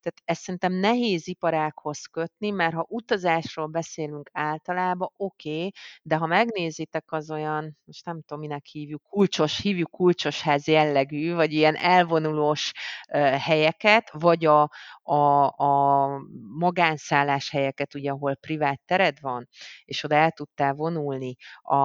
tehát ezt szerintem nehéz iparákhoz kötni, mert ha utazásról beszélünk általában, oké, okay, de ha megnézitek az olyan, most nem tudom, minek hívjuk, kulcsos, hívjuk kulcsos ház jellegű, vagy ilyen elvonulós helyeket, vagy a, a, a magánszállás helyeket, ugye, ahol privát tered van, és oda el tudtál vonulni a,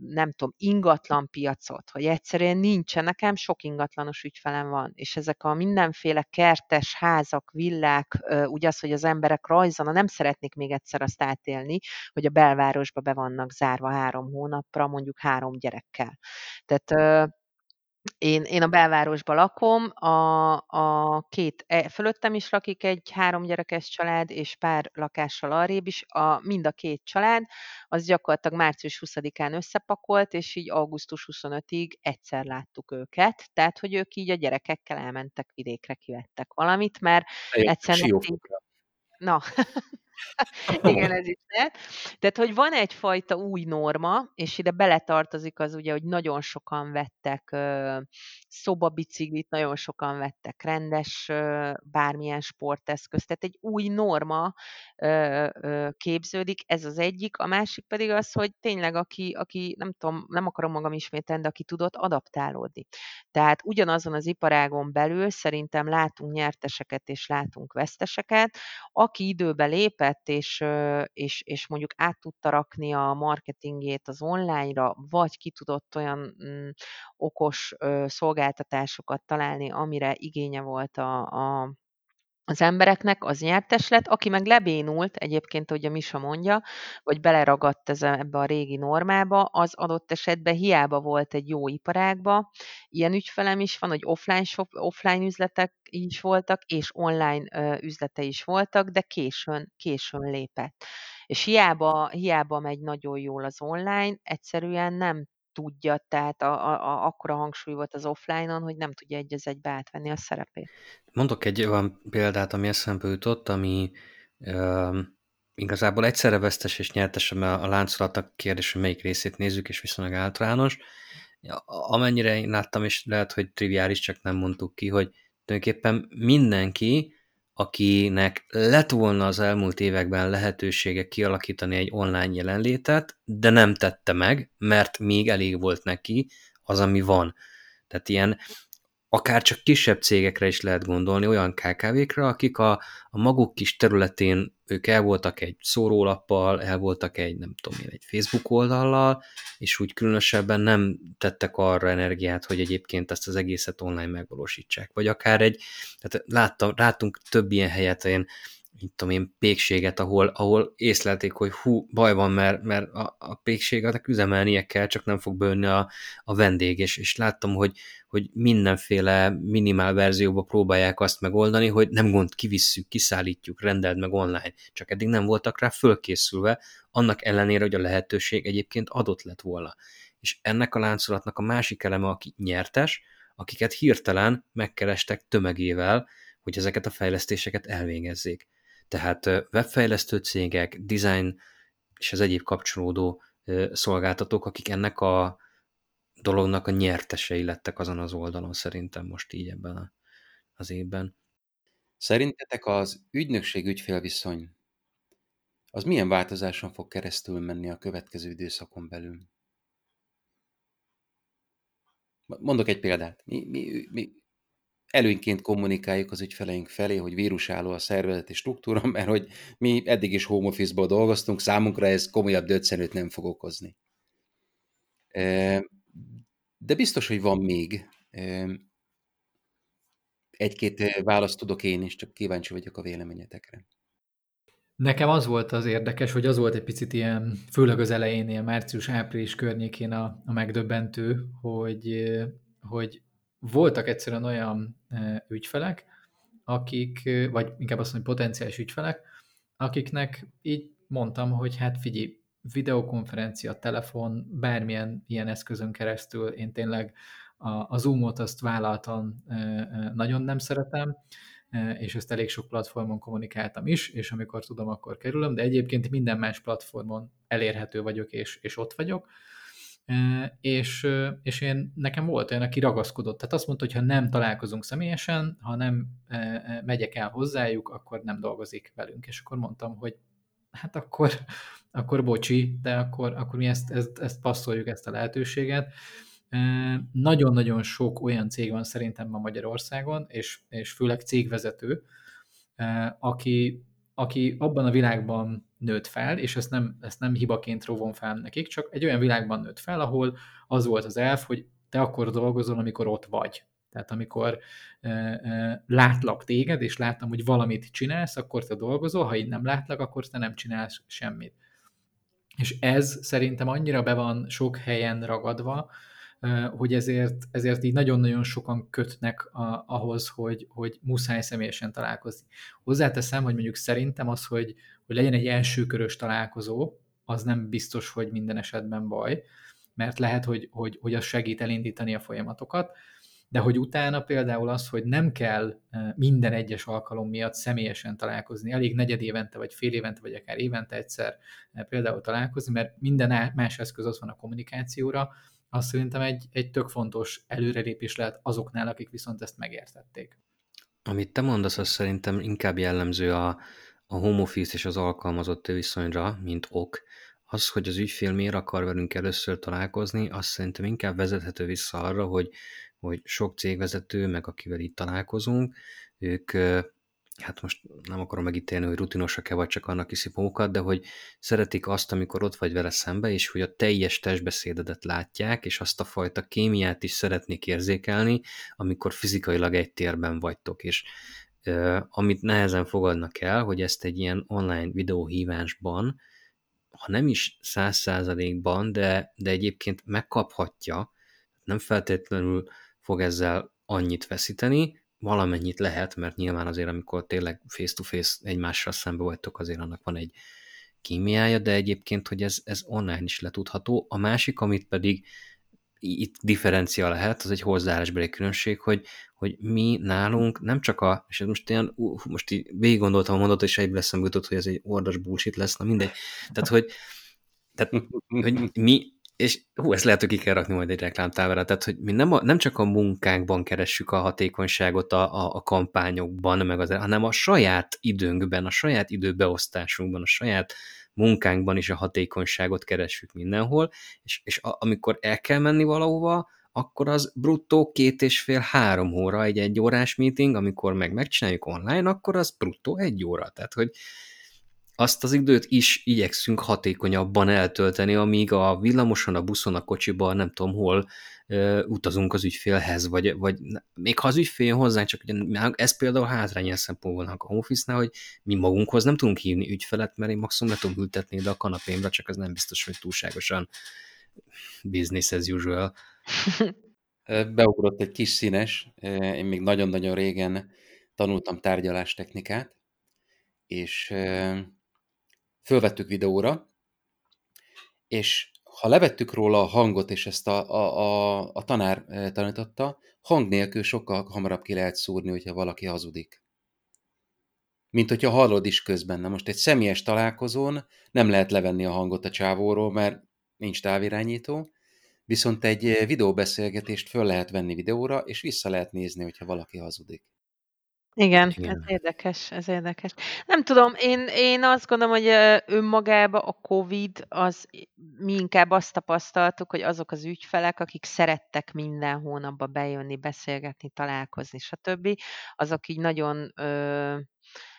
nem tudom, ingatlan piacot, hogy egyszerűen nincsen, nekem sok ingatlanos ügyfelem van, és ezek a mindenféle kertes házak, villák, ugye az, hogy az emberek rajzana, nem szeretnék még egyszer azt átélni, hogy a belvárosba be vannak zárva három hónapra, mondjuk három gyerekkel. Tehát én, én a belvárosban lakom, a, a két e, fölöttem is lakik egy három gyerekes család, és pár lakással arrébb is. A, mind a két család, az gyakorlatilag március 20-án összepakolt, és így augusztus 25-ig egyszer láttuk őket. Tehát, hogy ők így a gyerekekkel elmentek vidékre, kivettek valamit, mert egyszerűen... Na, Igen, ez is lehet. Tehát, hogy van egyfajta új norma, és ide beletartozik az ugye, hogy nagyon sokan vettek ö, szobabiciklit, nagyon sokan vettek rendes ö, bármilyen sporteszközt, tehát egy új norma ö, ö, képződik, ez az egyik, a másik pedig az, hogy tényleg aki, aki nem tudom, nem akarom magam ismételni, de aki tudott adaptálódni. Tehát ugyanazon az iparágon belül szerintem látunk nyerteseket és látunk veszteseket, aki időbe lépett, és, és, és mondjuk át tudta rakni a marketingét az online-ra, vagy ki tudott olyan mm, okos ö, szolgáltatásokat találni, amire igénye volt a, a az embereknek az nyertes lett, aki meg lebénult, egyébként, ahogy a Misa mondja, vagy beleragadt ez a, ebbe a régi normába, az adott esetben hiába volt egy jó iparágba. Ilyen ügyfelem is van, hogy offline, shop, offline üzletek is voltak, és online ö, üzlete is voltak, de későn, későn lépett. És hiába, hiába megy nagyon jól az online, egyszerűen nem tudja, tehát a, a, a, akkora hangsúly volt az offline-on, hogy nem tudja egy az egybe átvenni a szerepét. Mondok egy olyan példát, ami eszembe jutott, ami ö, igazából egyszerre vesztes és nyertes, a láncolatnak kérdés, hogy melyik részét nézzük, és viszonylag általános. Amennyire én láttam, és lehet, hogy triviális, csak nem mondtuk ki, hogy tulajdonképpen mindenki, akinek lett volna az elmúlt években lehetősége kialakítani egy online jelenlétet, de nem tette meg, mert még elég volt neki az, ami van. Tehát ilyen akár csak kisebb cégekre is lehet gondolni, olyan KKV-kra, akik a, a maguk kis területén ők el voltak egy szórólappal, el voltak egy, nem tudom én, egy Facebook oldallal, és úgy különösebben nem tettek arra energiát, hogy egyébként ezt az egészet online megvalósítsák. Vagy akár egy, tehát láttam, láttunk több ilyen helyet, én mit tudom én, pékséget, ahol, ahol észlelték, hogy hú, baj van, mert, mert a, a pékséget üzemelnie kell, csak nem fog bőnni a, a vendég, és, és láttam, hogy, hogy mindenféle minimál verzióba próbálják azt megoldani, hogy nem gond, kivisszük, kiszállítjuk, rendeld meg online, csak eddig nem voltak rá fölkészülve, annak ellenére, hogy a lehetőség egyébként adott lett volna. És ennek a láncolatnak a másik eleme, aki nyertes, akiket hirtelen megkerestek tömegével, hogy ezeket a fejlesztéseket elvégezzék tehát webfejlesztő cégek, design és az egyéb kapcsolódó szolgáltatók, akik ennek a dolognak a nyertesei lettek azon az oldalon szerintem most így ebben az évben. Szerintetek az ügynökség-ügyfélviszony az milyen változáson fog keresztül menni a következő időszakon belül? Mondok egy példát. Mi, mi, mi előnyként kommunikáljuk az ügyfeleink felé, hogy vírusálló a szervezeti struktúra, mert hogy mi eddig is home office-ból dolgoztunk, számunkra ez komolyabb döccenőt nem fog okozni. De biztos, hogy van még egy-két választ tudok én is, csak kíváncsi vagyok a véleményetekre. Nekem az volt az érdekes, hogy az volt egy picit ilyen, főleg az elején, ilyen március-április környékén a, a megdöbbentő, hogy, hogy voltak egyszerűen olyan ügyfelek, akik, vagy inkább azt mondom, potenciális ügyfelek, akiknek így mondtam, hogy hát figyelj, videokonferencia, telefon, bármilyen ilyen eszközön keresztül én tényleg a, a Zoom-ot azt vállaltan nagyon nem szeretem, és ezt elég sok platformon kommunikáltam is, és amikor tudom, akkor kerülöm, de egyébként minden más platformon elérhető vagyok, és, és ott vagyok. És, és én, nekem volt olyan, aki ragaszkodott. Tehát azt mondta, hogy ha nem találkozunk személyesen, ha nem megyek el hozzájuk, akkor nem dolgozik velünk. És akkor mondtam, hogy hát akkor, akkor bocsi, de akkor, akkor mi ezt, ezt, ezt passzoljuk, ezt a lehetőséget. Nagyon-nagyon sok olyan cég van szerintem ma Magyarországon, és, és főleg cégvezető, aki, aki abban a világban nőtt fel, és ezt nem, ezt nem hibaként rovon fel nekik, csak egy olyan világban nőtt fel, ahol az volt az elf, hogy te akkor dolgozol, amikor ott vagy. Tehát amikor e, e, látlak téged, és láttam, hogy valamit csinálsz, akkor te dolgozol, ha így nem látlak, akkor te nem csinálsz semmit. És ez szerintem annyira be van sok helyen ragadva, hogy ezért, ezért így nagyon-nagyon sokan kötnek a, ahhoz, hogy, hogy muszáj személyesen találkozni. Hozzáteszem, hogy mondjuk szerintem az, hogy, hogy legyen egy elsőkörös találkozó, az nem biztos, hogy minden esetben baj, mert lehet, hogy, hogy, hogy az segít elindítani a folyamatokat, de hogy utána például az, hogy nem kell minden egyes alkalom miatt személyesen találkozni, elég negyed évente, vagy fél évente, vagy akár évente egyszer például találkozni, mert minden más eszköz az van a kommunikációra, az szerintem egy, egy tök fontos előrelépés lehet azoknál, akik viszont ezt megértették. Amit te mondasz, az szerintem inkább jellemző a, a home office és az alkalmazott viszonyra, mint ok. Az, hogy az ügyfél miért akar velünk először találkozni, az szerintem inkább vezethető vissza arra, hogy, hogy sok cégvezető, meg akivel itt találkozunk, ők hát most nem akarom megítélni, hogy rutinosak-e vagy csak annak iszik magukat, de hogy szeretik azt, amikor ott vagy vele szembe, és hogy a teljes testbeszédedet látják, és azt a fajta kémiát is szeretnék érzékelni, amikor fizikailag egy térben vagytok, és uh, amit nehezen fogadnak el, hogy ezt egy ilyen online videóhívásban, ha nem is száz százalékban, de, de egyébként megkaphatja, nem feltétlenül fog ezzel annyit veszíteni, valamennyit lehet, mert nyilván azért, amikor tényleg face-to-face egymással szembe vagytok, azért annak van egy kémiája, de egyébként, hogy ez, ez online is letudható. A másik, amit pedig itt differencia lehet, az egy hozzáállásbeli különbség, hogy, hogy mi nálunk nem csak a, és ez most ilyen, uh, most így végig gondoltam a mondatot, és egybe eszembe jutott, hogy ez egy ordas bullshit lesz, na mindegy. Tehát, hogy, tehát, hogy mi és hú, ezt lehet, hogy ki kell rakni majd egy reklámtávára, tehát hogy mi nem, a, nem csak a munkánkban keressük a hatékonyságot a, a, a kampányokban, meg az, hanem a saját időnkben, a saját időbeosztásunkban, a saját munkánkban is a hatékonyságot keressük mindenhol, és, és a, amikor el kell menni valahova, akkor az bruttó két és fél három óra egy egy órás meeting, amikor meg megcsináljuk online, akkor az bruttó egy óra. Tehát, hogy azt az időt is igyekszünk hatékonyabban eltölteni, amíg a villamoson, a buszon, a kocsiban, nem tudom hol utazunk az ügyfélhez, vagy, vagy még ha az ügyfél hozzánk, csak ugye, ez például hátrány szempontból a home hogy mi magunkhoz nem tudunk hívni ügyfelet, mert én maximum le tudom ültetni ide a kanapémra, csak az nem biztos, hogy túlságosan business as usual. Beugrott egy kis színes, én még nagyon-nagyon régen tanultam tárgyalástechnikát, és fölvettük videóra, és ha levettük róla a hangot, és ezt a, a, a, a tanár eh, tanította, hang nélkül sokkal hamarabb ki lehet szúrni, hogyha valaki hazudik. Mint hogyha hallod is közben. Na most egy személyes találkozón nem lehet levenni a hangot a csávóról, mert nincs távirányító, viszont egy eh, videóbeszélgetést föl lehet venni videóra, és vissza lehet nézni, hogyha valaki hazudik. Igen, ez érdekes, ez érdekes. Nem tudom, én én azt gondolom, hogy, önmagában a Covid az mi inkább azt tapasztaltuk, hogy azok az ügyfelek, akik szerettek minden hónapban bejönni, beszélgetni, találkozni, stb., azok így nagyon, ö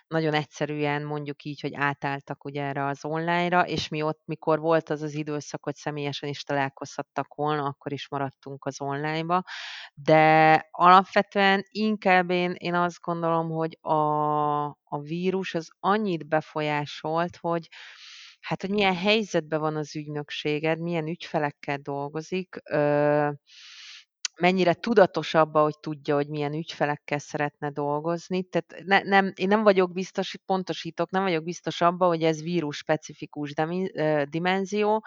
nagyon egyszerűen mondjuk így, hogy átálltak ugye erre az online-ra, és mi ott, mikor volt az az időszak, hogy személyesen is találkozhattak volna, akkor is maradtunk az online-ba, de alapvetően inkább én, én azt gondolom, hogy a, a vírus az annyit befolyásolt, hogy hát, hogy milyen helyzetben van az ügynökséged, milyen ügyfelekkel dolgozik, ö, mennyire tudatos abba, hogy tudja, hogy milyen ügyfelekkel szeretne dolgozni. Tehát ne, nem, én nem vagyok biztos, pontosítok, nem vagyok biztos abba, hogy ez vírus specifikus dimenzió,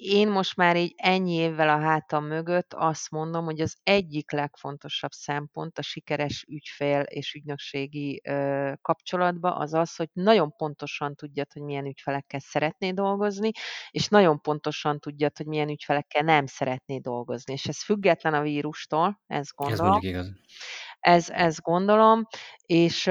én most már így ennyi évvel a hátam mögött azt mondom, hogy az egyik legfontosabb szempont a sikeres ügyfél és ügynökségi ö, kapcsolatban az az, hogy nagyon pontosan tudjad, hogy milyen ügyfelekkel szeretné dolgozni, és nagyon pontosan tudjad, hogy milyen ügyfelekkel nem szeretné dolgozni. És ez független a vírustól, ezt gondolom. Ez mondjuk igaz. Ez, ezt gondolom, és,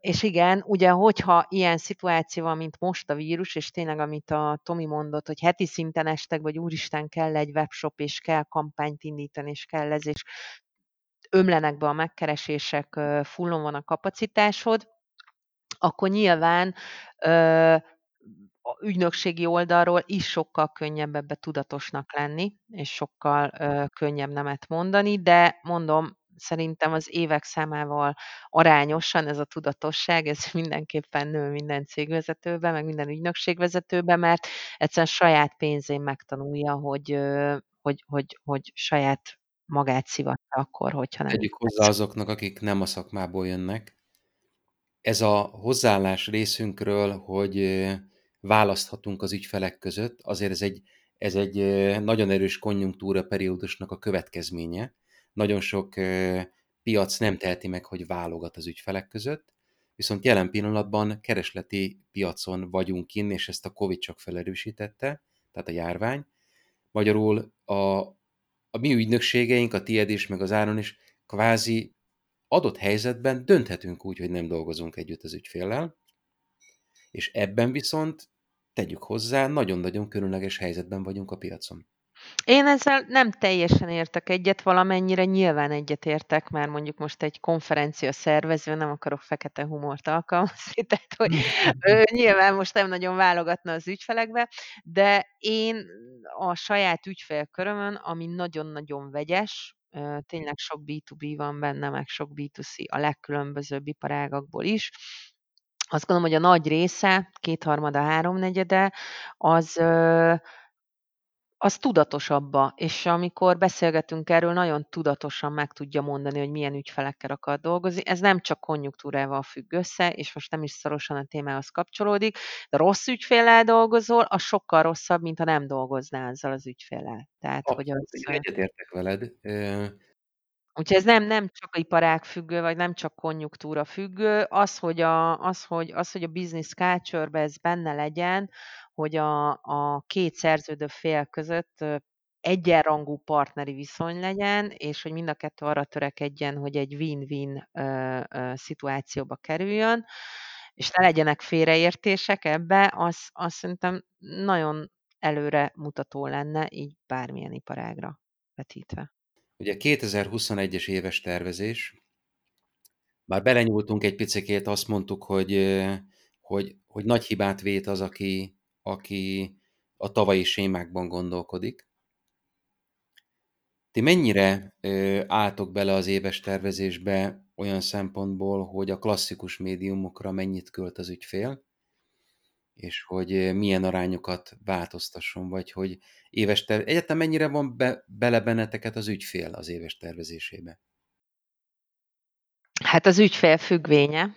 és igen, ugye, hogyha ilyen szituáció van, mint most a vírus, és tényleg, amit a Tomi mondott, hogy heti szinten estek, vagy úristen kell egy webshop, és kell kampányt indítani, és kell ez, és ömlenek be a megkeresések, fullon van a kapacitásod, akkor nyilván a ügynökségi oldalról is sokkal könnyebb ebbe tudatosnak lenni, és sokkal könnyebb nemet mondani, de mondom, szerintem az évek számával arányosan ez a tudatosság, ez mindenképpen nő minden cégvezetőben, meg minden ügynökségvezetőben, mert egyszerűen saját pénzén megtanulja, hogy, hogy, hogy, hogy saját magát szivatta akkor, hogyha nem. Tegyük hozzá azoknak, akik nem a szakmából jönnek. Ez a hozzáállás részünkről, hogy választhatunk az ügyfelek között, azért ez egy, ez egy nagyon erős konjunktúra periódusnak a következménye, nagyon sok piac nem teheti meg, hogy válogat az ügyfelek között, viszont jelen pillanatban keresleti piacon vagyunk kinn, és ezt a Covid csak felerősítette, tehát a járvány. Magyarul a, a mi ügynökségeink, a tied is, meg az áron is kvázi adott helyzetben dönthetünk úgy, hogy nem dolgozunk együtt az ügyféllel, és ebben viszont tegyük hozzá, nagyon-nagyon különleges helyzetben vagyunk a piacon. Én ezzel nem teljesen értek egyet, valamennyire nyilván egyet értek, mert mondjuk most egy konferencia szervező, nem akarok fekete humort alkalmazni, tehát hogy ő nyilván most nem nagyon válogatna az ügyfelekbe, de én a saját ügyfélkörömön, ami nagyon-nagyon vegyes, tényleg sok B2B van benne, meg sok B2C a legkülönbözőbb iparágakból is, azt gondolom, hogy a nagy része, kétharmada, háromnegyede, az az tudatosabba, és amikor beszélgetünk erről, nagyon tudatosan meg tudja mondani, hogy milyen ügyfelekkel akar dolgozni. Ez nem csak konjunktúrával függ össze, és most nem is szorosan a témához kapcsolódik, de rossz ügyféllel dolgozol, az sokkal rosszabb, mint ha nem dolgoznál ezzel az ügyféllel. Tehát, hogy az... Egyetértek veled. Úgyhogy ez nem, nem csak iparág függő, vagy nem csak konjunktúra függő, az, hogy a, az, hogy, az, hogy a business culture ez benne legyen, hogy a, a két szerződő fél között egyenrangú partneri viszony legyen, és hogy mind a kettő arra törekedjen, hogy egy win-win ö, ö, szituációba kerüljön, és ne legyenek félreértések ebbe, az, az szerintem nagyon előre mutató lenne, így bármilyen iparágra vetítve. Ugye 2021-es éves tervezés, bár belenyúltunk egy picikét, azt mondtuk, hogy, hogy, hogy nagy hibát vét az, aki, aki a tavalyi sémákban gondolkodik. Ti mennyire álltok bele az éves tervezésbe olyan szempontból, hogy a klasszikus médiumokra mennyit költ az ügyfél, és hogy milyen arányokat változtasson, vagy hogy éves tervezés, egyetem mennyire van be, bele benneteket az ügyfél az éves tervezésébe? Hát az ügyfél függvénye.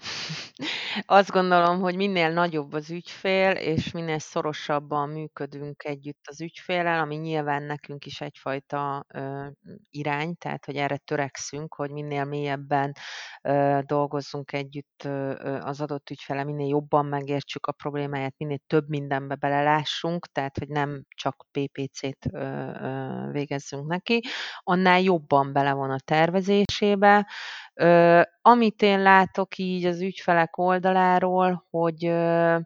Azt gondolom, hogy minél nagyobb az ügyfél, és minél szorosabban működünk együtt az ügyféllel, ami nyilván nekünk is egyfajta ö, irány, tehát hogy erre törekszünk, hogy minél mélyebben ö, dolgozzunk együtt ö, az adott ügyfele, minél jobban megértsük a problémáját, minél több mindenbe belelássunk, tehát hogy nem csak PPC-t ö, ö, végezzünk neki, annál jobban bele van a tervezésébe, Ö, amit én látok így az ügyfelek oldaláról, hogy, ö,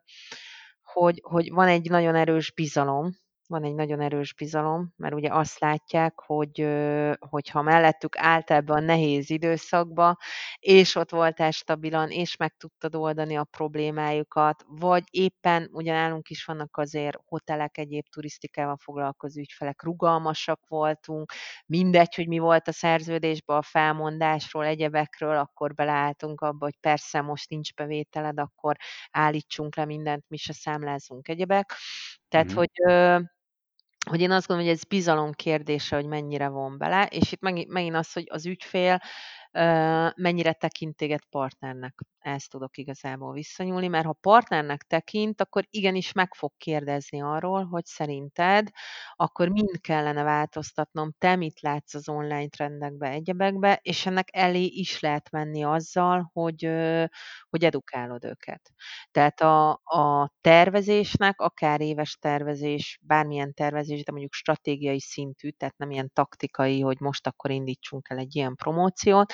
hogy, hogy van egy nagyon erős bizalom, van egy nagyon erős bizalom, mert ugye azt látják, hogy, hogy ha mellettük állt ebbe a nehéz időszakba, és ott voltál stabilan, és meg tudtad oldani a problémájukat, vagy éppen ugyanálunk is vannak azért hotelek, egyéb turisztikával foglalkozó ügyfelek, rugalmasak voltunk, mindegy, hogy mi volt a szerződésben a felmondásról, egyebekről, akkor beleálltunk abba, hogy persze most nincs bevételed, akkor állítsunk le mindent, mi se számlázunk egyebek. Tehát, mm-hmm. hogy hogy én azt gondolom, hogy ez bizalom kérdése, hogy mennyire von bele, és itt megint, megint az, hogy az ügyfél mennyire tekint téged partnernek. Ezt tudok igazából visszanyúlni, mert ha partnernek tekint, akkor igenis meg fog kérdezni arról, hogy szerinted akkor mind kellene változtatnom, te mit látsz az online trendekbe, egyebekbe, és ennek elé is lehet menni azzal, hogy, hogy edukálod őket. Tehát a, a tervezésnek, akár éves tervezés, bármilyen tervezés, de mondjuk stratégiai szintű, tehát nem ilyen taktikai, hogy most akkor indítsunk el egy ilyen promóciót,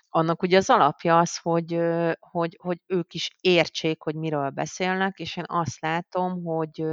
annak ugye az alapja az, hogy, hogy, hogy ők is értsék, hogy miről beszélnek, és én azt látom, hogy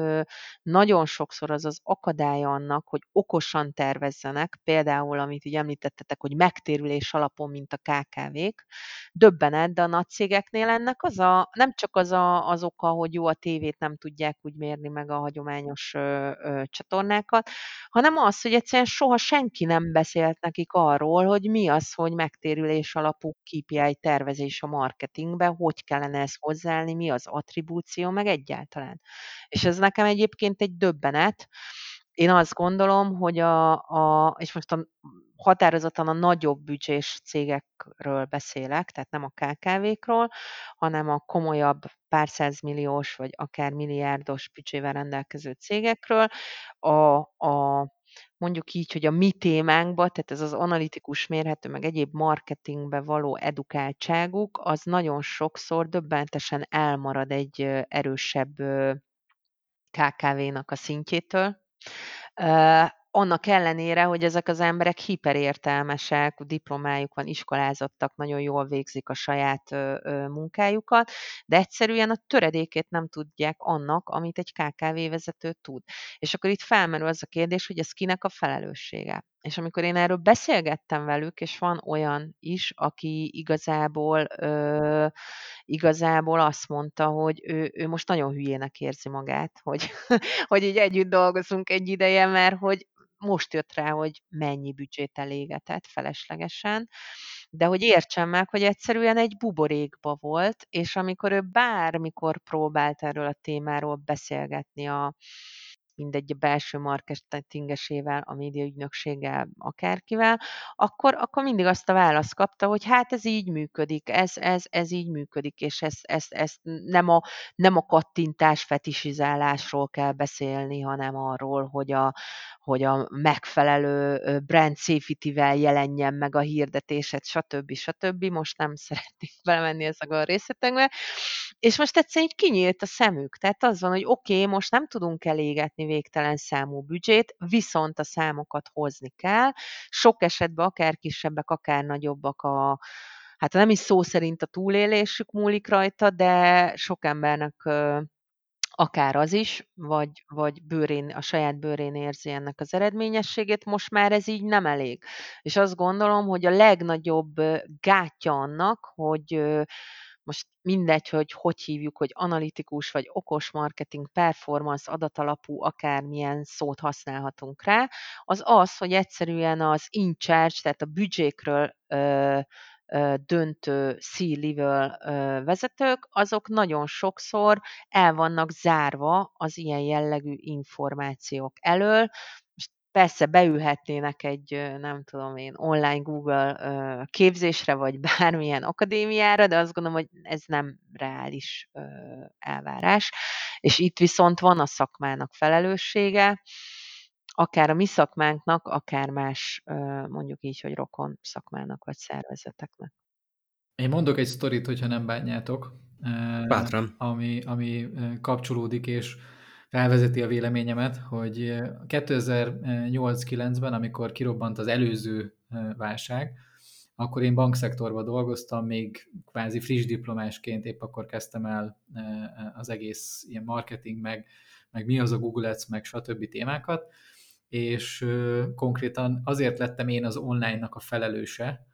nagyon sokszor az az akadálya annak, hogy okosan tervezzenek, például, amit így említettetek, hogy megtérülés alapon, mint a KKV-k, döbbenet, de a nagy cégeknél ennek az a, nem csak az a, az oka, hogy jó, a tévét nem tudják úgy mérni meg a hagyományos ö, ö, csatornákat, hanem az, hogy egyszerűen soha senki nem beszélt nekik arról, hogy mi az, hogy megtérülés alapon alapú KPI tervezés a marketingben, hogy kellene ezt hozzáállni, mi az attribúció, meg egyáltalán. És ez nekem egyébként egy döbbenet. Én azt gondolom, hogy a, a és most a, határozottan a nagyobb büdzsés cégekről beszélek, tehát nem a KKV-król, hanem a komolyabb pár milliós vagy akár milliárdos büdzsével rendelkező cégekről. A, a mondjuk így, hogy a mi témánkba, tehát ez az analitikus mérhető, meg egyéb marketingbe való edukáltságuk, az nagyon sokszor döbbentesen elmarad egy erősebb KKV-nak a szintjétől annak ellenére, hogy ezek az emberek hiperértelmesek, diplomájuk van, iskolázottak, nagyon jól végzik a saját munkájukat, de egyszerűen a töredékét nem tudják annak, amit egy KKV vezető tud. És akkor itt felmerül az a kérdés, hogy ez kinek a felelőssége. És amikor én erről beszélgettem velük, és van olyan is, aki igazából, ö, igazából azt mondta, hogy ő, ő most nagyon hülyének érzi magát, hogy, hogy így együtt dolgozunk egy ideje, mert hogy most jött rá, hogy mennyi büdzsét elégetett feleslegesen, de hogy értsem meg, hogy egyszerűen egy buborékba volt, és amikor ő bármikor próbált erről a témáról beszélgetni a, mindegy, a belső marketingesével, a médiaügynökséggel, akárkivel, akkor, akkor mindig azt a választ kapta, hogy hát ez így működik, ez, ez, ez így működik, és ezt, ezt, ezt nem, a, nem a kattintás fetisizálásról kell beszélni, hanem arról, hogy a, hogy a megfelelő brand safety-vel jelenjen meg a hirdetéset, stb. stb. Most nem szeretnék belemenni ezekbe a részletekbe. És most egyszerűen így kinyílt a szemük. Tehát az van, hogy oké, okay, most nem tudunk elégetni végtelen számú büdzsét, viszont a számokat hozni kell. Sok esetben akár kisebbek, akár nagyobbak a, hát nem is szó szerint a túlélésük múlik rajta, de sok embernek akár az is, vagy, vagy bőrén, a saját bőrén érzi ennek az eredményességét, most már ez így nem elég. És azt gondolom, hogy a legnagyobb gátja annak, hogy most mindegy, hogy hogy hívjuk, hogy analitikus vagy okos marketing, performance, adatalapú, akármilyen szót használhatunk rá, az az, hogy egyszerűen az in charge, tehát a büdzsékről ö, döntő C-level vezetők, azok nagyon sokszor el vannak zárva az ilyen jellegű információk elől. Persze beülhetnének egy, nem tudom én, online Google képzésre, vagy bármilyen akadémiára, de azt gondolom, hogy ez nem reális elvárás. És itt viszont van a szakmának felelőssége, akár a mi szakmánknak, akár más, mondjuk így, hogy rokon szakmának vagy szervezeteknek. Én mondok egy sztorit, hogyha nem bánjátok. Bátran. Ami, ami kapcsolódik, és felvezeti a véleményemet, hogy 2008-9-ben, amikor kirobbant az előző válság, akkor én bankszektorban dolgoztam, még kvázi friss diplomásként, épp akkor kezdtem el az egész ilyen marketing, meg, meg mi az a Google Ads, meg stb. témákat, és konkrétan azért lettem én az online-nak a felelőse,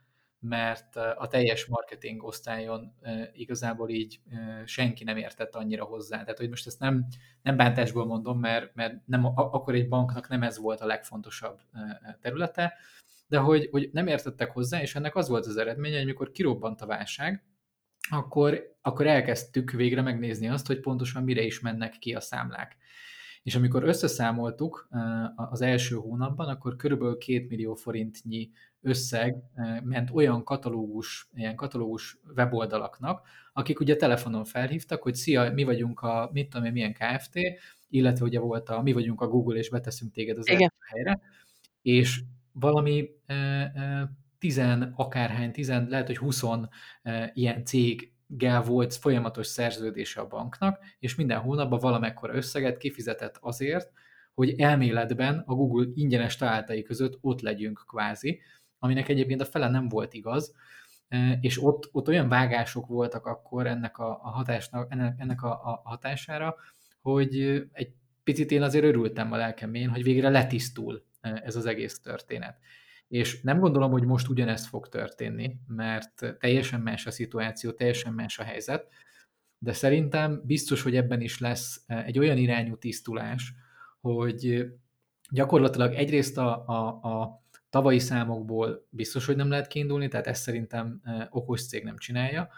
mert a teljes marketing osztályon igazából így senki nem értett annyira hozzá. Tehát, hogy most ezt nem, nem bántásból mondom, mert, mert nem, akkor egy banknak nem ez volt a legfontosabb területe, de hogy, hogy nem értettek hozzá, és ennek az volt az eredménye, hogy mikor kirobbant a válság, akkor, akkor elkezdtük végre megnézni azt, hogy pontosan mire is mennek ki a számlák. És amikor összeszámoltuk az első hónapban, akkor körülbelül 2 millió forintnyi összeg ment olyan katalógus, ilyen katalógus weboldalaknak, akik ugye telefonon felhívtak, hogy szia, mi vagyunk a, mit tudom én, milyen KFT, illetve ugye volt a, mi vagyunk a Google, és beteszünk téged az első helyre, és valami tizen, akárhány, tizen, lehet, hogy huszon ilyen cég gel volt folyamatos szerződése a banknak, és minden hónapban valamekkora összeget kifizetett azért, hogy elméletben a Google ingyenes találtai között ott legyünk kvázi, aminek egyébként a fele nem volt igaz, és ott, ott olyan vágások voltak akkor ennek a, a hatásnak, ennek, ennek a, a hatására, hogy egy picit én azért örültem a lelkemén, hogy végre letisztul ez az egész történet. És nem gondolom, hogy most ugyanezt fog történni, mert teljesen más a szituáció, teljesen más a helyzet, de szerintem biztos, hogy ebben is lesz egy olyan irányú tisztulás, hogy gyakorlatilag egyrészt a, a, a tavalyi számokból biztos, hogy nem lehet kiindulni, tehát ezt szerintem okos cég nem csinálja.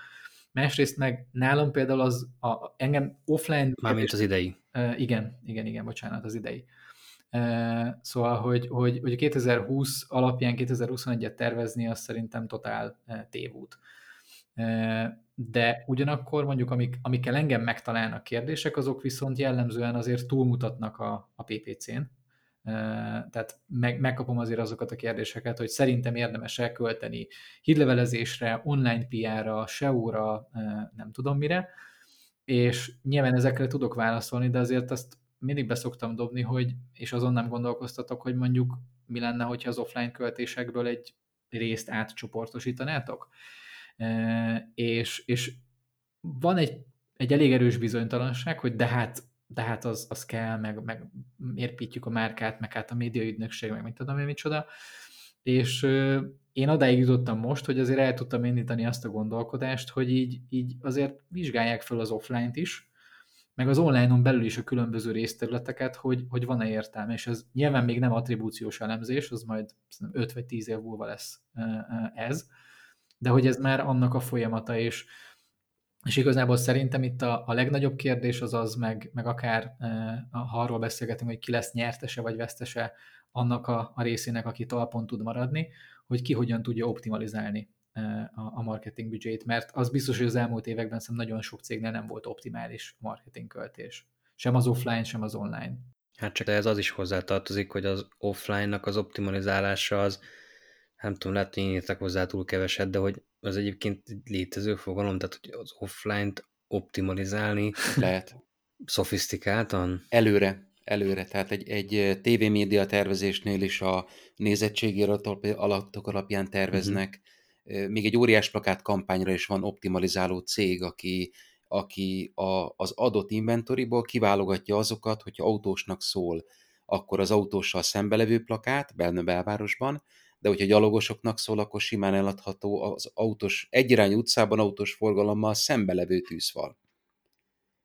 Másrészt meg nálam például az a, engem offline... Mármint az idei. Igen, igen, igen, bocsánat, az idei. Szóval, hogy, hogy, hogy 2020 alapján 2021-et tervezni, az szerintem totál tévút. De ugyanakkor mondjuk, amik, amikkel engem megtalálnak kérdések, azok viszont jellemzően azért túlmutatnak a, a PPC-n. Tehát meg, megkapom azért azokat a kérdéseket, hogy szerintem érdemes elkölteni hírlevelezésre, online PR-ra, SEO-ra, nem tudom mire, és nyilván ezekre tudok válaszolni, de azért azt mindig beszoktam dobni, hogy, és azon nem gondolkoztatok, hogy mondjuk mi lenne, hogyha az offline költésekből egy részt átcsoportosítanátok. E, és, és van egy, egy elég erős bizonytalanság, hogy de hát, de hát az, az kell, meg, meg érpítjük a márkát, meg hát a médiaügynökség, meg mit tudom én micsoda. És én odáig jutottam most, hogy azért el tudtam indítani azt a gondolkodást, hogy így, így azért vizsgálják fel az offline-t is, meg az online-on belül is a különböző részterületeket, hogy, hogy van-e értelme, és ez nyilván még nem attribúciós elemzés, az majd 5 vagy 10 év múlva lesz ez, de hogy ez már annak a folyamata, és, és igazából szerintem itt a, a legnagyobb kérdés az az, meg, meg akár ha arról beszélgetünk, hogy ki lesz nyertese vagy vesztese annak a, a részének, aki talpon tud maradni, hogy ki hogyan tudja optimalizálni a marketing büdzsét, mert az biztos, hogy az elmúlt években szerintem nagyon sok cégnél nem volt optimális marketing költés. Sem az offline, sem az online. Hát csak ez az is hozzátartozik, hogy az offline-nak az optimalizálása az, nem tudom, lehet, hogy én hozzá túl keveset, de hogy az egyébként létező fogalom, tehát hogy az offline-t optimalizálni lehet. Szofisztikáltan? Előre, előre. Tehát egy, egy tévémédia tervezésnél is a nézettségi adatok alapján terveznek, uh-huh még egy óriás plakát kampányra is van optimalizáló cég, aki, aki a, az adott inventoriból kiválogatja azokat, hogyha autósnak szól, akkor az autóssal szembelevő plakát, Belnő belvárosban, de hogyha gyalogosoknak szól, akkor simán eladható az autós, egyirányú utcában autós forgalommal szembelevő tűzfal.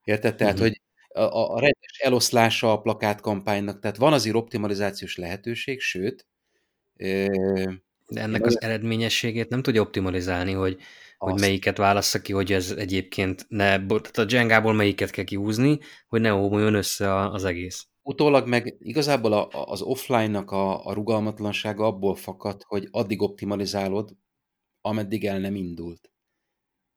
Érted? Tehát, uh-huh. hogy a, a rendes eloszlása a plakátkampánynak, tehát van azért optimalizációs lehetőség, sőt, de ennek az eredményességét nem tudja optimalizálni, hogy, hogy melyiket válassza ki, hogy ez egyébként ne, tehát a Jengából melyiket kell kihúzni, hogy ne óvuljon össze az egész. Utólag meg igazából a, az offline-nak a, a rugalmatlansága abból fakad, hogy addig optimalizálod, ameddig el nem indult.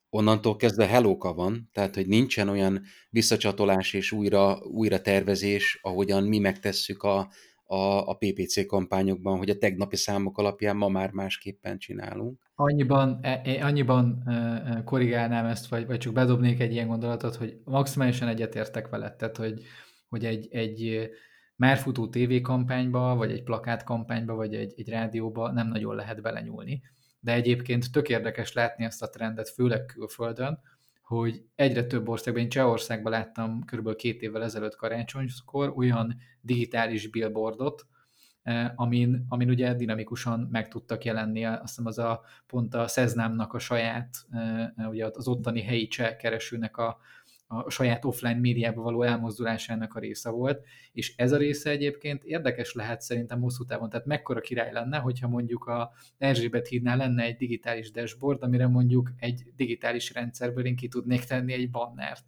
Onnantól kezdve helóka van, tehát hogy nincsen olyan visszacsatolás és újra, újra tervezés, ahogyan mi megtesszük a, a, a PPC kampányokban, hogy a tegnapi számok alapján ma már másképpen csinálunk. Annyiban, e, e, annyiban e, korrigálnám ezt, vagy, vagy csak bedobnék egy ilyen gondolatot, hogy maximálisan egyetértek veled, tehát hogy, hogy egy, egy már futó tévékampányba, vagy egy plakátkampányba, vagy egy, egy rádióba nem nagyon lehet belenyúlni. de egyébként tök érdekes látni ezt a trendet, főleg külföldön, hogy egyre több országban, én Csehországban láttam körülbelül két évvel ezelőtt karácsonykor olyan digitális billboardot, eh, amin, amin ugye dinamikusan meg tudtak jelenni, azt hiszem az a pont a Szeznámnak a saját, eh, ugye az ottani helyi cseh keresőnek a, a saját offline médiába való elmozdulásának a része volt, és ez a része egyébként érdekes lehet szerintem hosszú távon, tehát mekkora király lenne, hogyha mondjuk a Erzsébet hídnál lenne egy digitális dashboard, amire mondjuk egy digitális rendszerből én ki tudnék tenni egy bannert.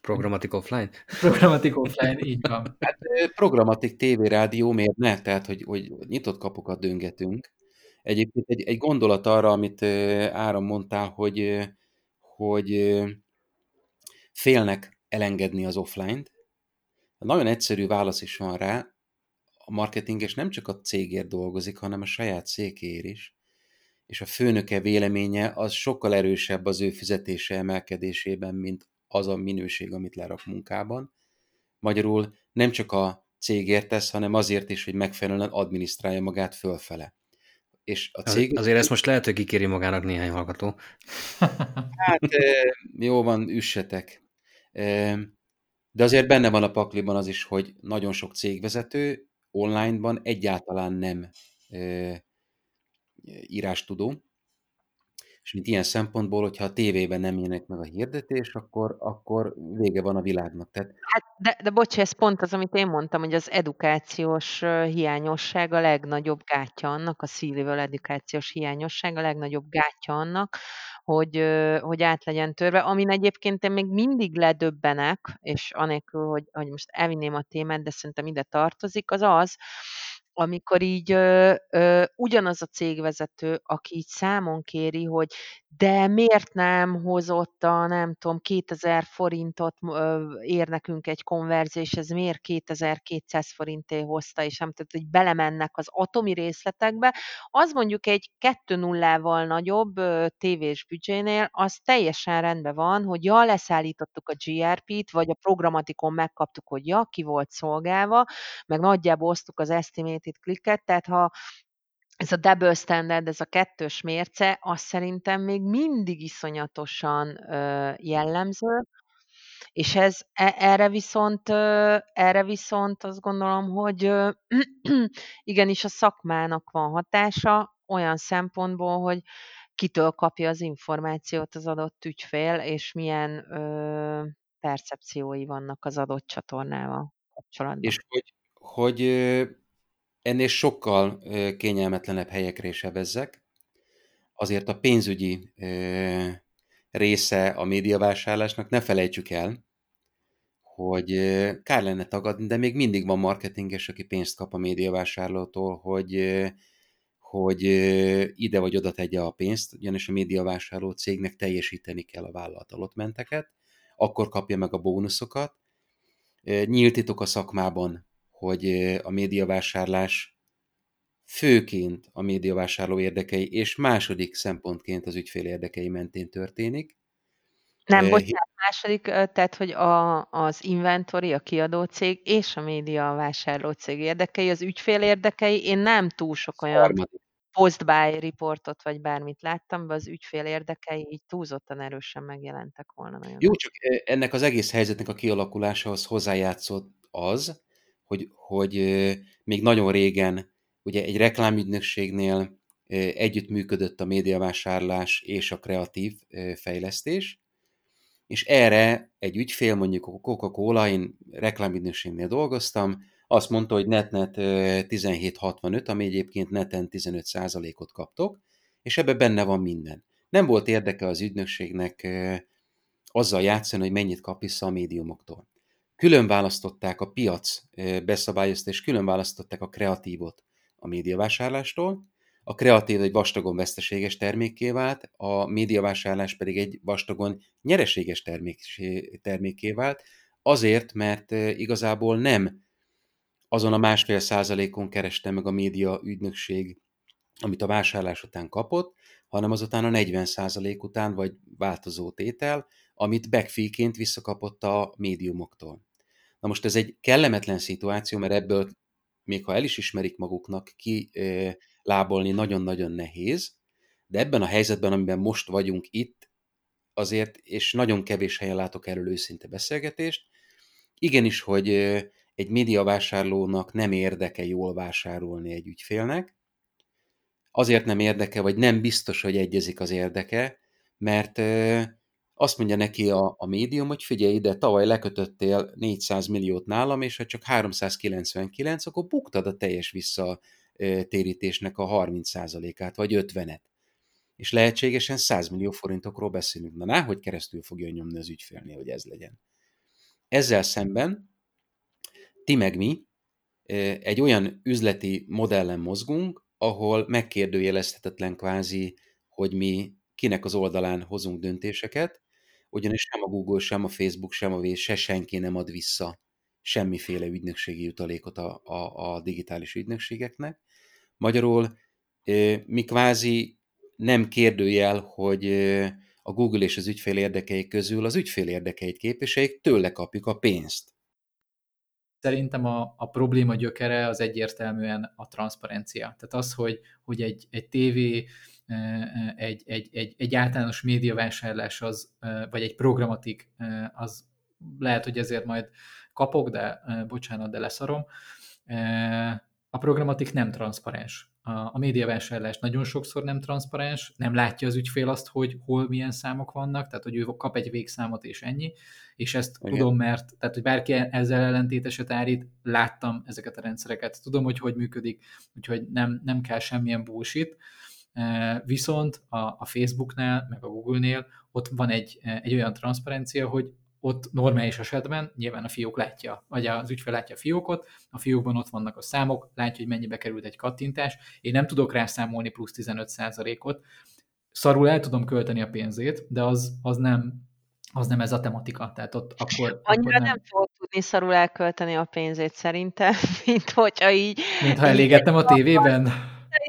Programatik offline? Programatik offline, így van. Hát programatik tévérádió miért ne? Tehát, hogy, hogy nyitott kapukat döngetünk. Egyébként egy, egy gondolat arra, amit Áram mondtál, hogy, hogy félnek elengedni az offline-t. Nagyon egyszerű válasz is van rá, a marketing és nem csak a cégért dolgozik, hanem a saját székéért is, és a főnöke véleménye az sokkal erősebb az ő fizetése emelkedésében, mint az a minőség, amit lerak munkában. Magyarul nem csak a cégért tesz, hanem azért is, hogy megfelelően adminisztrálja magát fölfele. És a cég... Azért ezt most lehet, hogy kikéri magának néhány hallgató. Hát jó van, üssetek. De azért benne van a pakliban az is, hogy nagyon sok cégvezető onlineban egyáltalán nem írástudó, és mint ilyen szempontból, hogyha a tévében nem jönnek meg a hirdetés, akkor, akkor vége van a világnak. Tehát... Hát, de, de bocs, ez pont az, amit én mondtam, hogy az edukációs hiányosság a legnagyobb gátja annak, a szívével edukációs hiányosság a legnagyobb gátja annak, hogy, hogy át legyen törve. Amin egyébként én még mindig ledöbbenek, és anélkül, hogy, hogy most elvinném a témát, de szerintem ide tartozik, az az, amikor így ö, ö, ugyanaz a cégvezető, aki így számon kéri, hogy de miért nem hozott a, nem tudom, 2000 forintot ér nekünk egy konverzió, ez miért 2200 forinté hozta, és nem tehát, hogy belemennek az atomi részletekbe, az mondjuk egy 2 nullával nagyobb tévés büdzsénél, az teljesen rendben van, hogy ja, leszállítottuk a GRP-t, vagy a programatikon megkaptuk, hogy ja, ki volt szolgálva, meg nagyjából osztuk az estimated clicket, tehát ha ez a double standard, ez a kettős mérce, az szerintem még mindig iszonyatosan jellemző, és ez e, erre viszont, erre viszont azt gondolom, hogy igenis a szakmának van hatása olyan szempontból, hogy kitől kapja az információt az adott ügyfél, és milyen ö, percepciói vannak az adott csatornával kapcsolatban. És hogy, hogy ennél sokkal kényelmetlenebb helyekre is evezzek. Azért a pénzügyi része a médiavásárlásnak ne felejtsük el, hogy kár lenne tagadni, de még mindig van marketinges, aki pénzt kap a médiavásárlótól, hogy, hogy ide vagy oda tegye a pénzt, ugyanis a médiavásárló cégnek teljesíteni kell a vállalat menteket, akkor kapja meg a bónuszokat. Nyílt a szakmában, hogy a médiavásárlás főként a médiavásárló érdekei, és második szempontként az ügyfél érdekei mentén történik. Nem, bocsánat, második, tehát, hogy a, az inventory, a kiadó cég és a média vásárló cég érdekei, az ügyfél érdekei, én nem túl sok olyan post-buy riportot, vagy bármit láttam, de az ügyfél érdekei így túlzottan erősen megjelentek volna. Nagyon Jó, csak ennek az egész helyzetnek a kialakulásához hozzájátszott az, hogy, hogy még nagyon régen ugye egy reklámügynökségnél együttműködött a médiavásárlás és a kreatív fejlesztés, és erre egy ügyfél, mondjuk a Coca-Cola, én reklámügynökségnél dolgoztam, azt mondta, hogy netnet 1765, ami egyébként neten 15%-ot kaptok, és ebbe benne van minden. Nem volt érdeke az ügynökségnek azzal játszani, hogy mennyit kap vissza a médiumoktól külön választották a piac beszabályozta, és külön választották a kreatívot a médiavásárlástól. A kreatív egy vastagon veszteséges termékké vált, a médiavásárlás pedig egy vastagon nyereséges termékké vált, azért, mert igazából nem azon a másfél százalékon kereste meg a média ügynökség, amit a vásárlás után kapott, hanem azután a 40 százalék után, vagy változó tétel, amit backfee-ként visszakapott a médiumoktól. Na most ez egy kellemetlen szituáció, mert ebből, még ha el is ismerik maguknak, ki lábolni nagyon-nagyon nehéz, De ebben a helyzetben, amiben most vagyunk itt, azért, és nagyon kevés helyen látok erről őszinte beszélgetést, igenis, hogy egy médiavásárlónak nem érdeke jól vásárolni egy ügyfélnek, azért nem érdeke, vagy nem biztos, hogy egyezik az érdeke, mert azt mondja neki a, a médium, hogy figyelj ide, tavaly lekötöttél 400 milliót nálam, és ha csak 399, akkor buktad a teljes visszatérítésnek a 30%-át, vagy 50-et. És lehetségesen 100 millió forintokról beszélünk. Na, ná, hogy keresztül fogja nyomni az ügyfélnél, hogy ez legyen. Ezzel szemben ti meg mi egy olyan üzleti modellen mozgunk, ahol megkérdőjelezhetetlen kvázi, hogy mi kinek az oldalán hozunk döntéseket, ugyanis sem a Google, sem a Facebook, sem a se senki nem ad vissza semmiféle ügynökségi jutalékot a, a, a digitális ügynökségeknek. Magyarul mi kvázi nem kérdőjel, hogy a Google és az ügyfél érdekei közül az ügyfél érdekeit képviseljék, tőle kapjuk a pénzt. Szerintem a, a probléma gyökere az egyértelműen a transzparencia. Tehát az, hogy, hogy egy, egy tévé, egy, egy, egy, egy általános médiavásárlás az, vagy egy programatik, az lehet, hogy ezért majd kapok, de bocsánat, de leszarom. A programatik nem transzparens a, a médiavásárlás nagyon sokszor nem transzparens, nem látja az ügyfél azt, hogy hol milyen számok vannak, tehát hogy ő kap egy végszámot és ennyi, és ezt Igen. tudom, mert tehát, hogy bárki ezzel ellentéteset állít, láttam ezeket a rendszereket, tudom, hogy hogy működik, úgyhogy nem, nem kell semmilyen bullshit, Viszont a, a Facebooknál, meg a Google-nél ott van egy, egy olyan transzparencia, hogy ott normális esetben nyilván a fiók látja, vagy az ügyfél látja a fiókot, a fiókban ott vannak a számok, látja, hogy mennyibe került egy kattintás, én nem tudok rászámolni plusz 15%-ot, szarul el tudom költeni a pénzét, de az, az nem az nem ez a tematika, tehát ott akkor... Annyira akkor nem... nem fogok tudni szarul elkölteni a pénzét szerintem, mint hogyha így... Mint ha elégettem a tévében?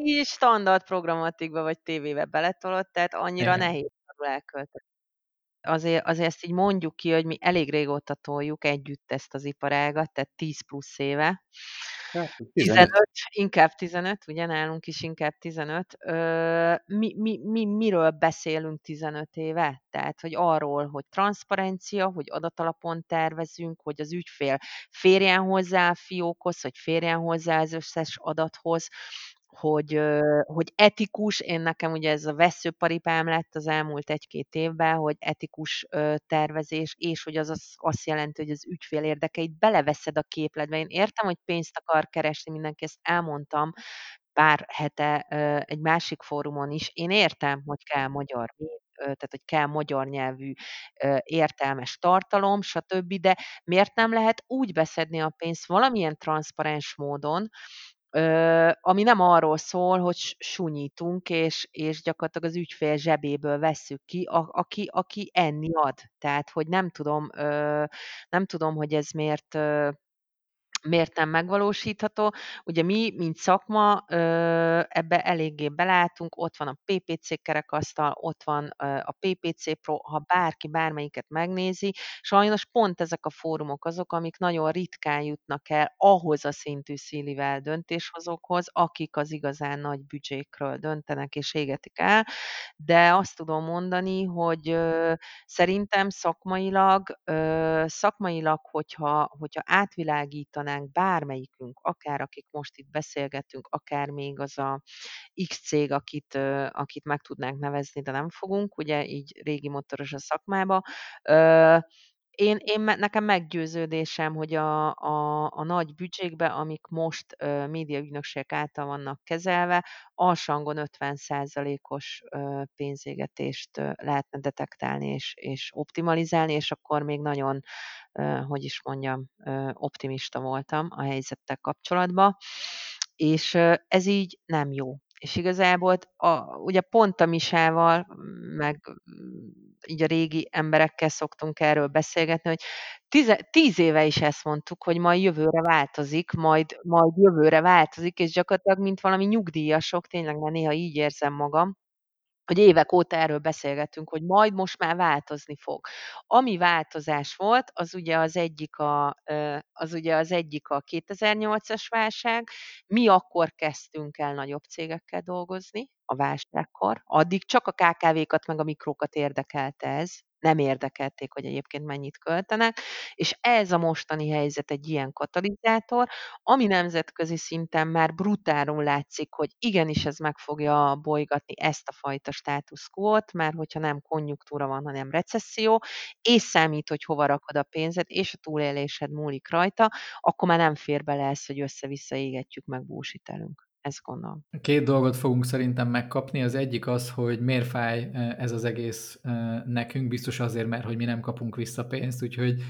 Így standard programatikba vagy tévébe beletolott, tehát annyira Igen. nehéz elkölteni azért, azért ezt így mondjuk ki, hogy mi elég régóta toljuk együtt ezt az iparágat, tehát 10 plusz éve. 15. 15, inkább 15, ugye nálunk is inkább 15. Ö, mi, mi, mi, miről beszélünk 15 éve? Tehát, hogy arról, hogy transzparencia, hogy adatalapon tervezünk, hogy az ügyfél férjen hozzá a fiókhoz, hogy férjen hozzá az összes adathoz, hogy, hogy etikus, én nekem ugye ez a veszőparipám lett az elmúlt egy-két évben, hogy etikus tervezés, és hogy az, az azt jelenti, hogy az ügyfél érdekeit beleveszed a képletbe. Én értem, hogy pénzt akar keresni mindenki, ezt elmondtam pár hete egy másik fórumon is. Én értem, hogy kell magyar tehát hogy kell magyar nyelvű értelmes tartalom, stb., de miért nem lehet úgy beszedni a pénzt valamilyen transzparens módon, ami nem arról szól, hogy sunyítunk, és, és gyakorlatilag az ügyfél zsebéből vesszük ki, a, aki, aki enni ad. Tehát, hogy nem tudom, nem tudom, hogy ez miért miért nem megvalósítható. Ugye mi, mint szakma, ebbe eléggé belátunk, ott van a PPC kerekasztal, ott van a PPC Pro, ha bárki bármelyiket megnézi, sajnos pont ezek a fórumok azok, amik nagyon ritkán jutnak el ahhoz a szintű szílivel döntéshozókhoz, akik az igazán nagy büdzsékről döntenek és égetik el, de azt tudom mondani, hogy szerintem szakmailag, szakmailag, hogyha, hogyha átvilágítanánk tudnánk bármelyikünk, akár akik most itt beszélgetünk, akár még az a X cég, akit, akit meg tudnánk nevezni, de nem fogunk, ugye így régi motoros a szakmába, én, én nekem meggyőződésem, hogy a, a, a nagy büdzsékbe, amik most uh, médiaügynökségek által vannak kezelve, alsangon 50%-os uh, pénzégetést lehetne detektálni és, és optimalizálni, és akkor még nagyon, hogy is mondjam, optimista voltam a helyzettel kapcsolatban. És ez így nem jó. És igazából a, ugye pont a Misával, meg így a régi emberekkel szoktunk erről beszélgetni, hogy tíz, tíz éve is ezt mondtuk, hogy majd jövőre változik, majd, majd jövőre változik, és gyakorlatilag, mint valami nyugdíjasok, tényleg már néha így érzem magam, hogy évek óta erről beszélgetünk, hogy majd most már változni fog. Ami változás volt, az ugye az egyik a, az ugye az egyik a 2008-as válság. Mi akkor kezdtünk el nagyobb cégekkel dolgozni, a válságkor. Addig csak a KKV-kat meg a mikrókat érdekelte ez, nem érdekelték, hogy egyébként mennyit költenek, és ez a mostani helyzet egy ilyen katalizátor, ami nemzetközi szinten már brutálul látszik, hogy igenis ez meg fogja bolygatni ezt a fajta status mert hogyha nem konjunktúra van, hanem recesszió, és számít, hogy hova rakod a pénzed, és a túlélésed múlik rajta, akkor már nem fér bele ez, hogy össze-vissza égetjük, meg búsítelünk. Ezt gondolom. Két dolgot fogunk szerintem megkapni. Az egyik az, hogy miért fáj ez az egész nekünk, biztos azért, mert hogy mi nem kapunk vissza pénzt, úgyhogy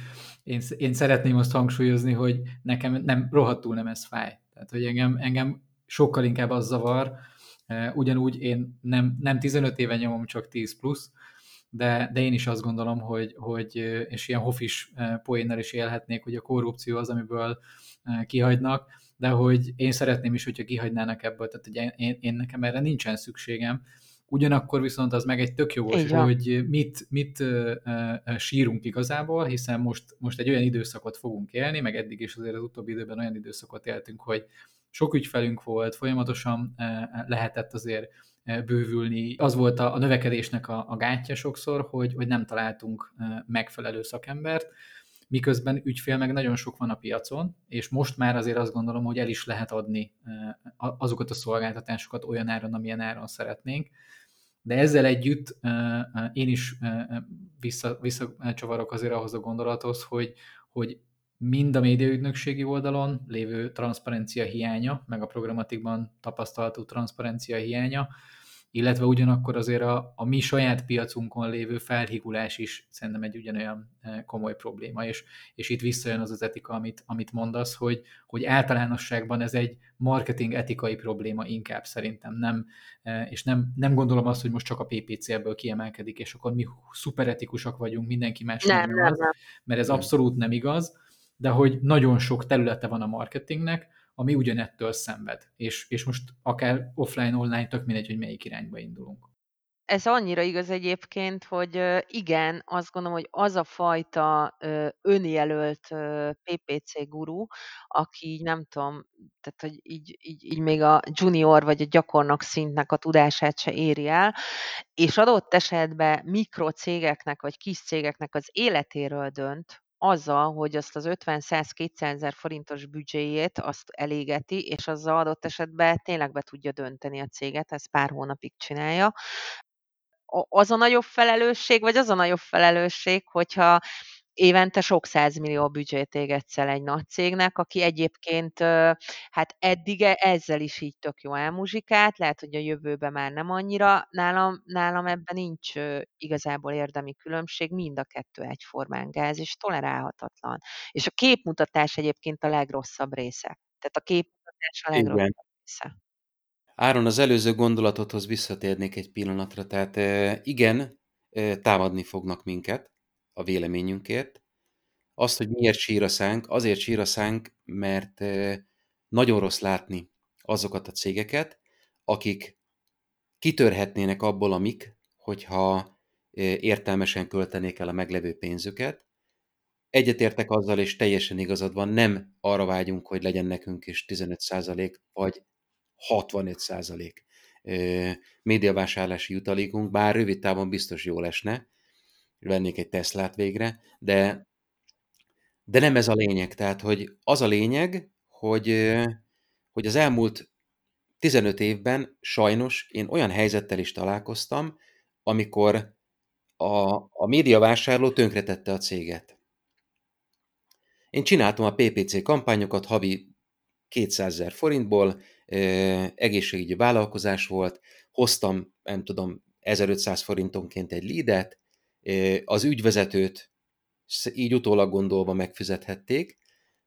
én, én szeretném azt hangsúlyozni, hogy nekem nem, rohadtul nem ez fáj. Tehát, hogy engem, engem sokkal inkább az zavar, ugyanúgy én nem, nem 15 éve nyomom, csak 10 plusz, de, de én is azt gondolom, hogy, hogy és ilyen hofis poénnal is élhetnék, hogy a korrupció az, amiből kihagynak, de hogy én szeretném is, hogyha kihagynának ebből, tehát hogy én, én nekem erre nincsen szükségem. Ugyanakkor viszont az meg egy tök jogos, Igen. hogy mit, mit uh, uh, sírunk igazából, hiszen most, most egy olyan időszakot fogunk élni, meg eddig is azért az utóbbi időben olyan időszakot éltünk, hogy sok ügyfelünk volt, folyamatosan uh, lehetett azért bővülni. Az volt a, a növekedésnek a, a gátja sokszor, hogy, hogy nem találtunk megfelelő szakembert, miközben ügyfél meg nagyon sok van a piacon, és most már azért azt gondolom, hogy el is lehet adni azokat a szolgáltatásokat olyan áron, amilyen áron szeretnénk. De ezzel együtt én is vissza, visszacsavarok azért ahhoz a gondolathoz, hogy, hogy mind a médiaügynökségi oldalon lévő transzparencia hiánya, meg a programatikban tapasztalható transzparencia hiánya, illetve ugyanakkor azért a, a mi saját piacunkon lévő felhigulás is szerintem egy ugyanolyan e, komoly probléma, és, és itt visszajön az az etika, amit, amit mondasz, hogy, hogy általánosságban ez egy marketing etikai probléma inkább szerintem, nem, e, és nem, nem gondolom azt, hogy most csak a PPC ebből kiemelkedik, és akkor mi szuperetikusak vagyunk, mindenki más nem, nem, nem, nem. mert ez abszolút nem igaz, de hogy nagyon sok területe van a marketingnek, ami ugyanettől szenved. És, és most akár offline, online, tök mindegy, hogy melyik irányba indulunk. Ez annyira igaz egyébként, hogy igen, azt gondolom, hogy az a fajta önjelölt PPC guru, aki így nem tudom, tehát hogy így, így, így még a junior vagy a gyakornok szintnek a tudását se éri el, és adott esetben mikrocégeknek vagy kis cégeknek az életéről dönt, azzal, hogy azt az 50-100-200 ezer forintos büdzséjét azt elégeti, és azzal adott esetben tényleg be tudja dönteni a céget, ez pár hónapig csinálja. Az a nagyobb felelősség, vagy az a nagyobb felelősség, hogyha évente sok százmillió büdzsét égetsz el egy nagy cégnek, aki egyébként hát eddig ezzel is így tök jó elmuzsikált, lehet, hogy a jövőben már nem annyira. Nálam, nálam ebben nincs igazából érdemi különbség, mind a kettő egyformán gáz, és tolerálhatatlan. És a képmutatás egyébként a legrosszabb része. Tehát a képmutatás a legrosszabb Igen. része. Áron, az előző gondolatodhoz visszatérnék egy pillanatra. Tehát igen, támadni fognak minket, a véleményünkért. Azt, hogy miért sír a szánk, azért sír a szánk, mert nagyon rossz látni azokat a cégeket, akik kitörhetnének abból, amik, hogyha értelmesen költenék el a meglevő pénzüket. Egyetértek azzal, és teljesen igazad van, nem arra vágyunk, hogy legyen nekünk is 15% vagy 65% médiavásárlási jutalékunk, bár rövid távon biztos jól esne, vennék egy Teslát végre, de, de nem ez a lényeg. Tehát, hogy az a lényeg, hogy, hogy az elmúlt 15 évben sajnos én olyan helyzettel is találkoztam, amikor a, a médiavásárló tönkretette a céget. Én csináltam a PPC kampányokat havi 200 ezer forintból, egészségügyi vállalkozás volt, hoztam, nem tudom, 1500 forintonként egy leadet, az ügyvezetőt így utólag gondolva megfizethették,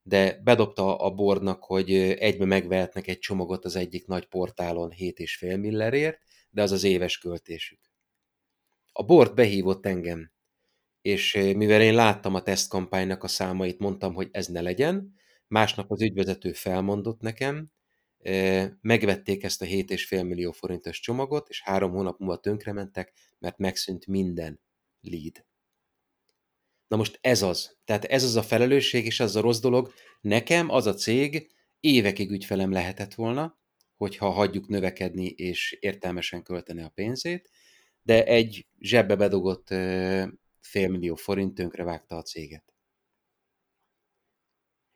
de bedobta a bordnak, hogy egybe megvehetnek egy csomagot az egyik nagy portálon 7,5 millerért, de az az éves költésük. A bord behívott engem, és mivel én láttam a tesztkampánynak a számait, mondtam, hogy ez ne legyen, másnap az ügyvezető felmondott nekem, megvették ezt a 7,5 millió forintos csomagot, és három hónap múlva tönkrementek, mert megszűnt minden lead. Na most ez az. Tehát ez az a felelősség, és az a rossz dolog. Nekem az a cég évekig ügyfelem lehetett volna, hogyha hagyjuk növekedni és értelmesen költeni a pénzét, de egy zsebbe bedugott félmillió forint tönkre vágta a céget.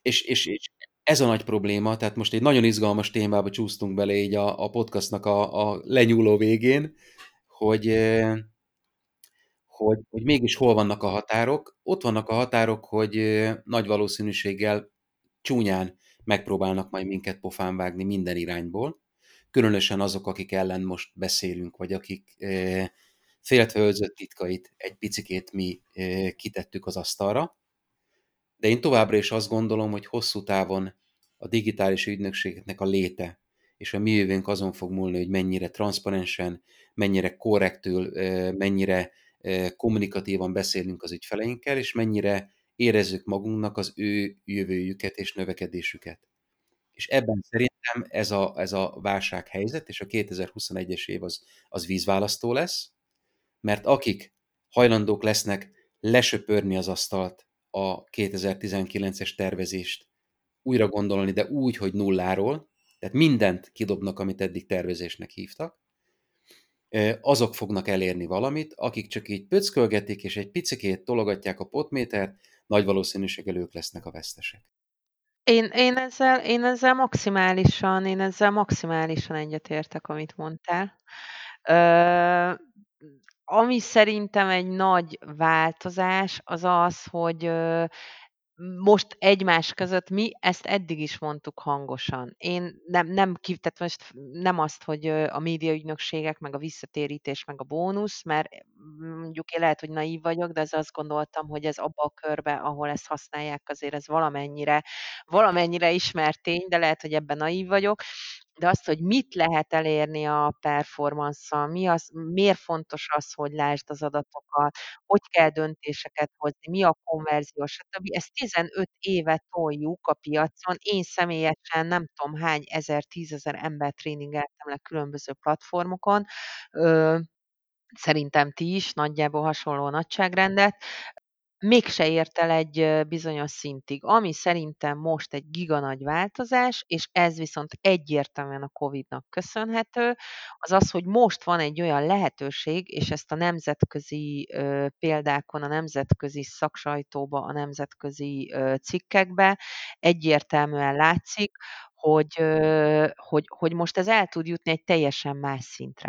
És, és, és ez a nagy probléma, tehát most egy nagyon izgalmas témába csúsztunk bele így a, a podcastnak a, a lenyúló végén, hogy, hogy, hogy mégis hol vannak a határok. Ott vannak a határok, hogy nagy valószínűséggel csúnyán megpróbálnak majd minket pofán vágni minden irányból, különösen azok, akik ellen most beszélünk, vagy akik féltve titkait egy picikét mi kitettük az asztalra. De én továbbra is azt gondolom, hogy hosszú távon a digitális ügynökségeknek a léte és a mi jövőnk azon fog múlni, hogy mennyire transzparensen, mennyire korrektül, mennyire kommunikatívan beszélünk az ügyfeleinkkel, és mennyire érezzük magunknak az ő jövőjüket és növekedésüket. És ebben szerintem ez a, ez a válsághelyzet, és a 2021-es év az, az vízválasztó lesz, mert akik hajlandók lesznek lesöpörni az asztalt a 2019-es tervezést, újra gondolni, de úgy, hogy nulláról, tehát mindent kidobnak, amit eddig tervezésnek hívtak, azok fognak elérni valamit, akik csak így pöckölgetik, és egy picikét tologatják a potmétert, nagy valószínűséggel ők lesznek a vesztesek. Én, én, ezzel, én ezzel maximálisan, én ezzel maximálisan egyetértek, amit mondtál. Ö, ami szerintem egy nagy változás, az az, hogy most egymás között mi ezt eddig is mondtuk hangosan. Én nem, nem, tehát most nem azt, hogy a médiaügynökségek, meg a visszatérítés, meg a bónusz, mert mondjuk én lehet, hogy naív vagyok, de ez azt gondoltam, hogy ez abba a körbe, ahol ezt használják, azért ez valamennyire, valamennyire ismert tény, de lehet, hogy ebben naív vagyok de azt, hogy mit lehet elérni a performance mi az, miért fontos az, hogy lásd az adatokat, hogy kell döntéseket hozni, mi a konverzió, stb. Ezt 15 éve toljuk a piacon. Én személyesen nem tudom hány ezer, tízezer ember tréningeltem le különböző platformokon. Szerintem ti is nagyjából hasonló nagyságrendet mégse ért el egy bizonyos szintig. Ami szerintem most egy giga nagy változás, és ez viszont egyértelműen a Covid-nak köszönhető, az az, hogy most van egy olyan lehetőség, és ezt a nemzetközi példákon, a nemzetközi szaksajtóba, a nemzetközi cikkekbe egyértelműen látszik, hogy, hogy, hogy most ez el tud jutni egy teljesen más szintre.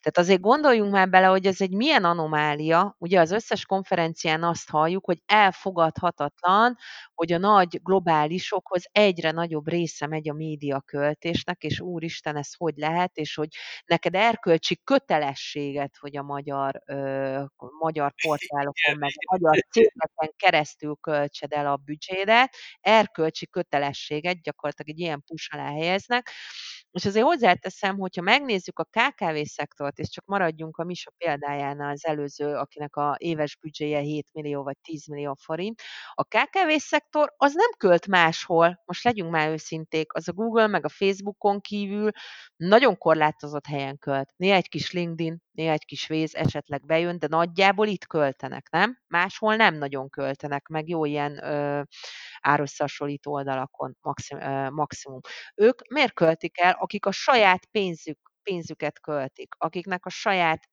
Tehát azért gondoljunk már bele, hogy ez egy milyen anomália, ugye az összes konferencián azt halljuk, hogy elfogadhatatlan, hogy a nagy globálisokhoz egyre nagyobb része megy a média költésnek, és úristen, ez hogy lehet, és hogy neked erkölcsi kötelességet, hogy a magyar, ö, magyar portálokon, meg a magyar cégeken keresztül költsed el a büdzsédet, erkölcsi kötelességet gyakorlatilag egy ilyen push alá helyeznek. És azért hozzáteszem, hogyha megnézzük a KKV szektort, és csak maradjunk a Misa példájánál az előző, akinek a éves büdzséje 7 millió vagy 10 millió forint, a KKV szektor az nem költ máshol, most legyünk már őszinték, az a Google meg a Facebookon kívül nagyon korlátozott helyen költ. Néha egy kis LinkedIn, néha egy kis Waze esetleg bejön, de nagyjából itt költenek, nem? Máshol nem nagyon költenek, meg jó ilyen ö, árösszehasonlító oldalakon maximum. Ők miért költik el, akik a saját pénzük pénzüket költik, akiknek a saját,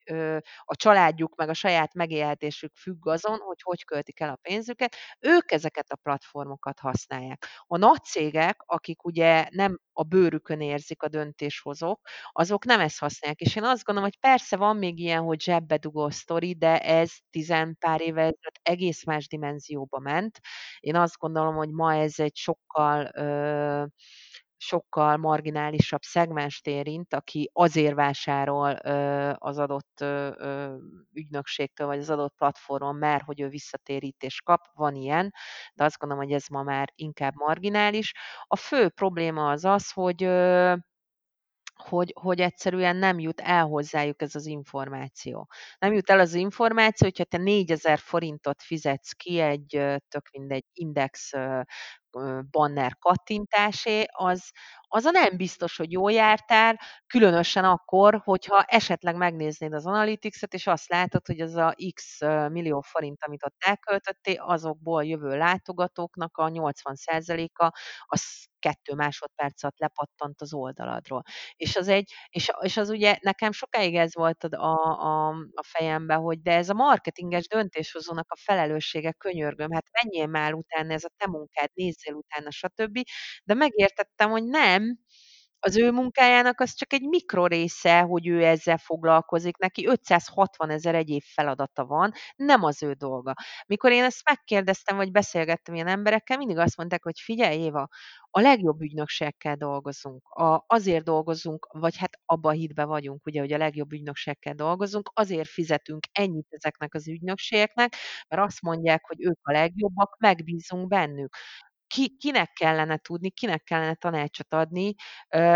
a családjuk, meg a saját megélhetésük függ azon, hogy hogy költik el a pénzüket, ők ezeket a platformokat használják. A nagy cégek, akik ugye nem a bőrükön érzik a döntéshozók, azok nem ezt használják. És én azt gondolom, hogy persze van még ilyen, hogy zsebbe dugó sztori, de ez tizen pár éve egész más dimenzióba ment. Én azt gondolom, hogy ma ez egy sokkal ö, sokkal marginálisabb szegmest érint, aki azért vásárol az adott ügynökségtől, vagy az adott platformon, mert hogy ő visszatérítést kap, van ilyen, de azt gondolom, hogy ez ma már inkább marginális. A fő probléma az az, hogy hogy, hogy egyszerűen nem jut el hozzájuk ez az információ. Nem jut el az információ, hogyha te 4000 forintot fizetsz ki egy tök mindegy index banner kattintásé, az, az a nem biztos, hogy jól jártál, különösen akkor, hogyha esetleg megnéznéd az Analytics-et, és azt látod, hogy az a x millió forint, amit ott elköltöttél, azokból jövő látogatóknak a 80%-a az kettő másodperc alatt lepattant az oldaladról. És az egy, és, és az ugye nekem sokáig ez volt a, a, a fejemben, hogy de ez a marketinges döntéshozónak a felelőssége, könyörgöm, hát menjél már utána, ez a te munkád, nézzél utána, stb. De megértettem, hogy nem, az ő munkájának az csak egy mikrorésze, hogy ő ezzel foglalkozik, neki 560 ezer egyéb feladata van, nem az ő dolga. Mikor én ezt megkérdeztem, vagy beszélgettem ilyen emberekkel, mindig azt mondták, hogy figyelj Éva, a legjobb ügynökségekkel dolgozunk, a, azért dolgozunk, vagy hát abban a hitbe vagyunk, ugye, hogy a legjobb ügynökségekkel dolgozunk, azért fizetünk ennyit ezeknek az ügynökségeknek, mert azt mondják, hogy ők a legjobbak, megbízunk bennük ki, kinek kellene tudni, kinek kellene tanácsot adni.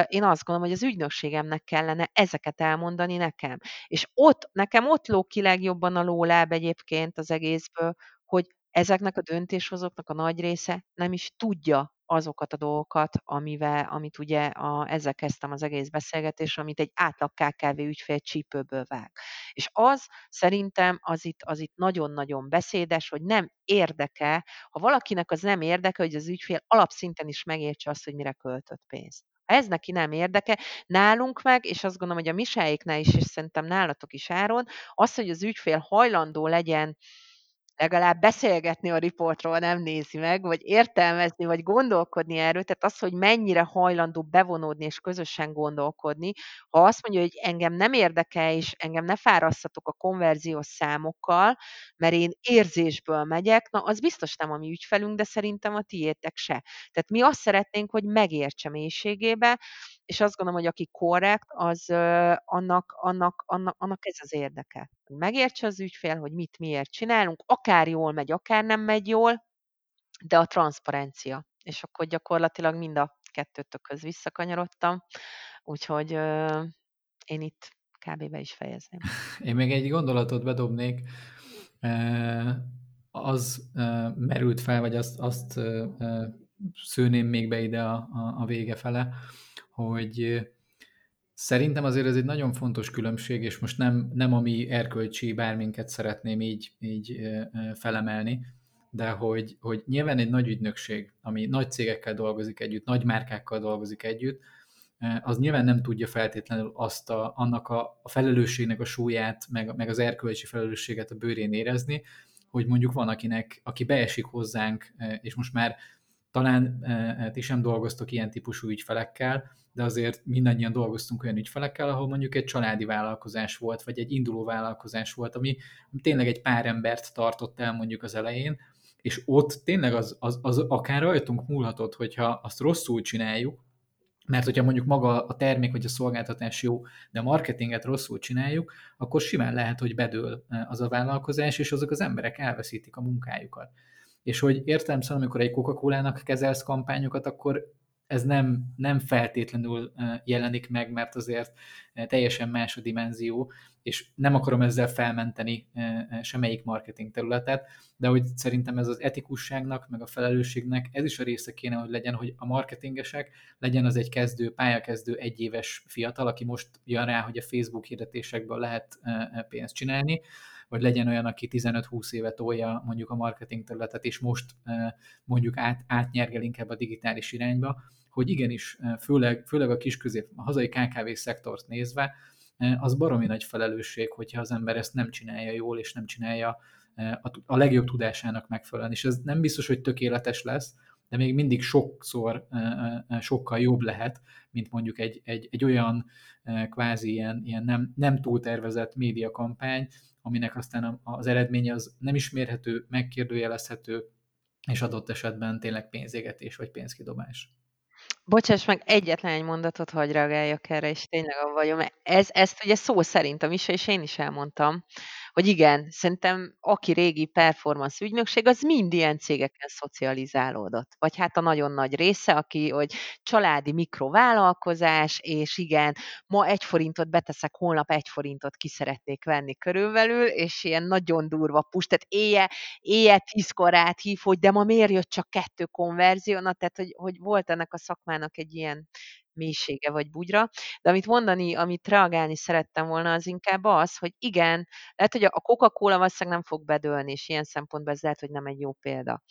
Én azt gondolom, hogy az ügynökségemnek kellene ezeket elmondani nekem. És ott, nekem ott lóg ki legjobban a lóláb egyébként az egészből, hogy ezeknek a döntéshozóknak a nagy része nem is tudja azokat a dolgokat, amivel, amit ugye a, ezzel kezdtem az egész beszélgetést, amit egy átlag KKV ügyfél csípőből vág. És az szerintem az itt, az itt nagyon-nagyon beszédes, hogy nem érdeke, ha valakinek az nem érdeke, hogy az ügyfél alapszinten is megértse azt, hogy mire költött pénzt. Ez neki nem érdeke, nálunk meg, és azt gondolom, hogy a misáiknál is, és szerintem nálatok is áron, az, hogy az ügyfél hajlandó legyen legalább beszélgetni a riportról nem nézi meg, vagy értelmezni, vagy gondolkodni erről, tehát az, hogy mennyire hajlandó bevonódni és közösen gondolkodni, ha azt mondja, hogy engem nem érdekel, és engem ne fárasztatok a konverziós számokkal, mert én érzésből megyek, na az biztos nem a mi ügyfelünk, de szerintem a tiétek se. Tehát mi azt szeretnénk, hogy megértse mélységébe, és azt gondolom, hogy aki korrekt, az annak, annak, annak, annak ez az érdeke. Megértse az ügyfél, hogy mit miért csinálunk, akár jól megy, akár nem megy jól, de a transzparencia. És akkor gyakorlatilag mind a kettőtökhöz visszakanyarodtam, úgyhogy én itt kb. be is fejezném. Én még egy gondolatot bedobnék, az merült fel, vagy azt, azt szőném még be ide a, a vége fele, hogy szerintem azért ez egy nagyon fontos különbség, és most nem, nem a mi erkölcsi bárminket szeretném így, így felemelni, de hogy, hogy nyilván egy nagy ügynökség, ami nagy cégekkel dolgozik együtt, nagy márkákkal dolgozik együtt, az nyilván nem tudja feltétlenül azt a, annak a, a felelősségnek a súlyát, meg, meg az erkölcsi felelősséget a bőrén érezni, hogy mondjuk van akinek, aki beesik hozzánk, és most már talán ti sem dolgoztok ilyen típusú ügyfelekkel, de azért mindannyian dolgoztunk olyan ügyfelekkel, ahol mondjuk egy családi vállalkozás volt, vagy egy induló vállalkozás volt, ami tényleg egy pár embert tartott el mondjuk az elején, és ott tényleg az, az, az akár rajtunk múlhatott, hogyha azt rosszul csináljuk, mert hogyha mondjuk maga a termék vagy a szolgáltatás jó, de a marketinget rosszul csináljuk, akkor simán lehet, hogy bedől az a vállalkozás, és azok az emberek elveszítik a munkájukat. És hogy értelemszerűen, amikor egy Coca-Cola-nak kezelsz kampányokat, akkor ez nem, nem feltétlenül jelenik meg, mert azért teljesen más a dimenzió, és nem akarom ezzel felmenteni semmelyik marketing területet, de hogy szerintem ez az etikusságnak, meg a felelősségnek ez is a része kéne, hogy legyen, hogy a marketingesek legyen az egy kezdő, pályakezdő egyéves fiatal, aki most jön rá, hogy a Facebook hirdetésekből lehet pénzt csinálni, vagy legyen olyan, aki 15-20 éve tolja mondjuk a marketing területet, és most mondjuk át, átnyergel inkább a digitális irányba, hogy igenis, főleg, főleg a kisközép, a hazai KKV szektort nézve, az baromi nagy felelősség, hogyha az ember ezt nem csinálja jól, és nem csinálja a, a legjobb tudásának megfelelően. És ez nem biztos, hogy tökéletes lesz, de még mindig sokszor sokkal jobb lehet, mint mondjuk egy, egy, egy olyan kvázi ilyen, ilyen nem, nem túl tervezett médiakampány, aminek aztán az eredménye az nem ismérhető, megkérdőjelezhető, és adott esetben tényleg pénzégetés vagy pénzkidobás. Bocsáss meg, egyetlen egy mondatot hagy reagáljak erre, és tényleg abban vagyom. Ez, ezt ugye szó szerint a Misa, és én is elmondtam, hogy igen, szerintem aki régi performance ügynökség, az mind ilyen cégeken szocializálódott. Vagy hát a nagyon nagy része, aki, hogy családi mikrovállalkozás, és igen, ma egy forintot beteszek, holnap egy forintot ki szeretnék venni körülbelül, és ilyen nagyon durva pust, tehát éje, éje tízkor hív, hogy de ma miért jött csak kettő konverzió, na, tehát hogy, hogy volt ennek a szakmának egy ilyen mélysége vagy bugyra. De amit mondani, amit reagálni szerettem volna, az inkább az, hogy igen, lehet, hogy a Coca-Cola valószínűleg nem fog bedőlni, és ilyen szempontból ez lehet, hogy nem egy jó példa.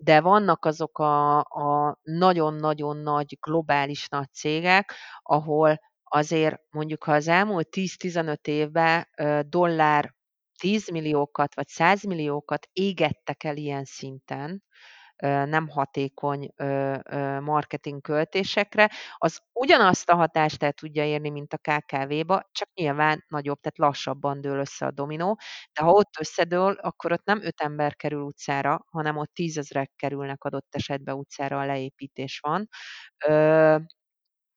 de vannak azok a, a nagyon-nagyon nagy globális nagy cégek, ahol azért mondjuk, ha az elmúlt 10-15 évben dollár 10 milliókat vagy 100 milliókat égettek el ilyen szinten, nem hatékony marketing költésekre, az ugyanazt a hatást el tudja érni, mint a KKV-ba, csak nyilván nagyobb, tehát lassabban dől össze a dominó, de ha ott összedől, akkor ott nem öt ember kerül utcára, hanem ott tízezrek kerülnek adott esetben utcára, a leépítés van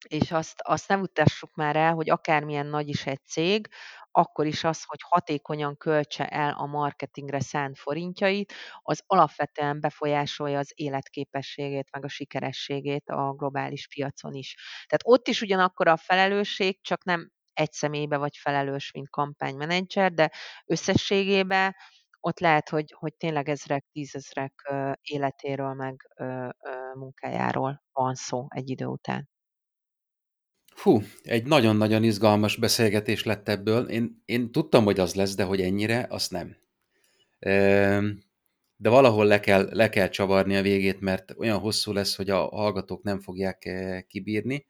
és azt, azt nem utassuk már el, hogy akármilyen nagy is egy cég, akkor is az, hogy hatékonyan költse el a marketingre szánt forintjait, az alapvetően befolyásolja az életképességét, meg a sikerességét a globális piacon is. Tehát ott is ugyanakkor a felelősség, csak nem egy személybe vagy felelős, mint kampánymenedzser, de összességében ott lehet, hogy, hogy tényleg ezrek, tízezrek életéről, meg munkájáról van szó egy idő után. Hú, egy nagyon-nagyon izgalmas beszélgetés lett ebből. Én, én tudtam, hogy az lesz, de hogy ennyire, azt nem. De valahol le kell, le kell csavarni a végét, mert olyan hosszú lesz, hogy a hallgatók nem fogják eh, kibírni.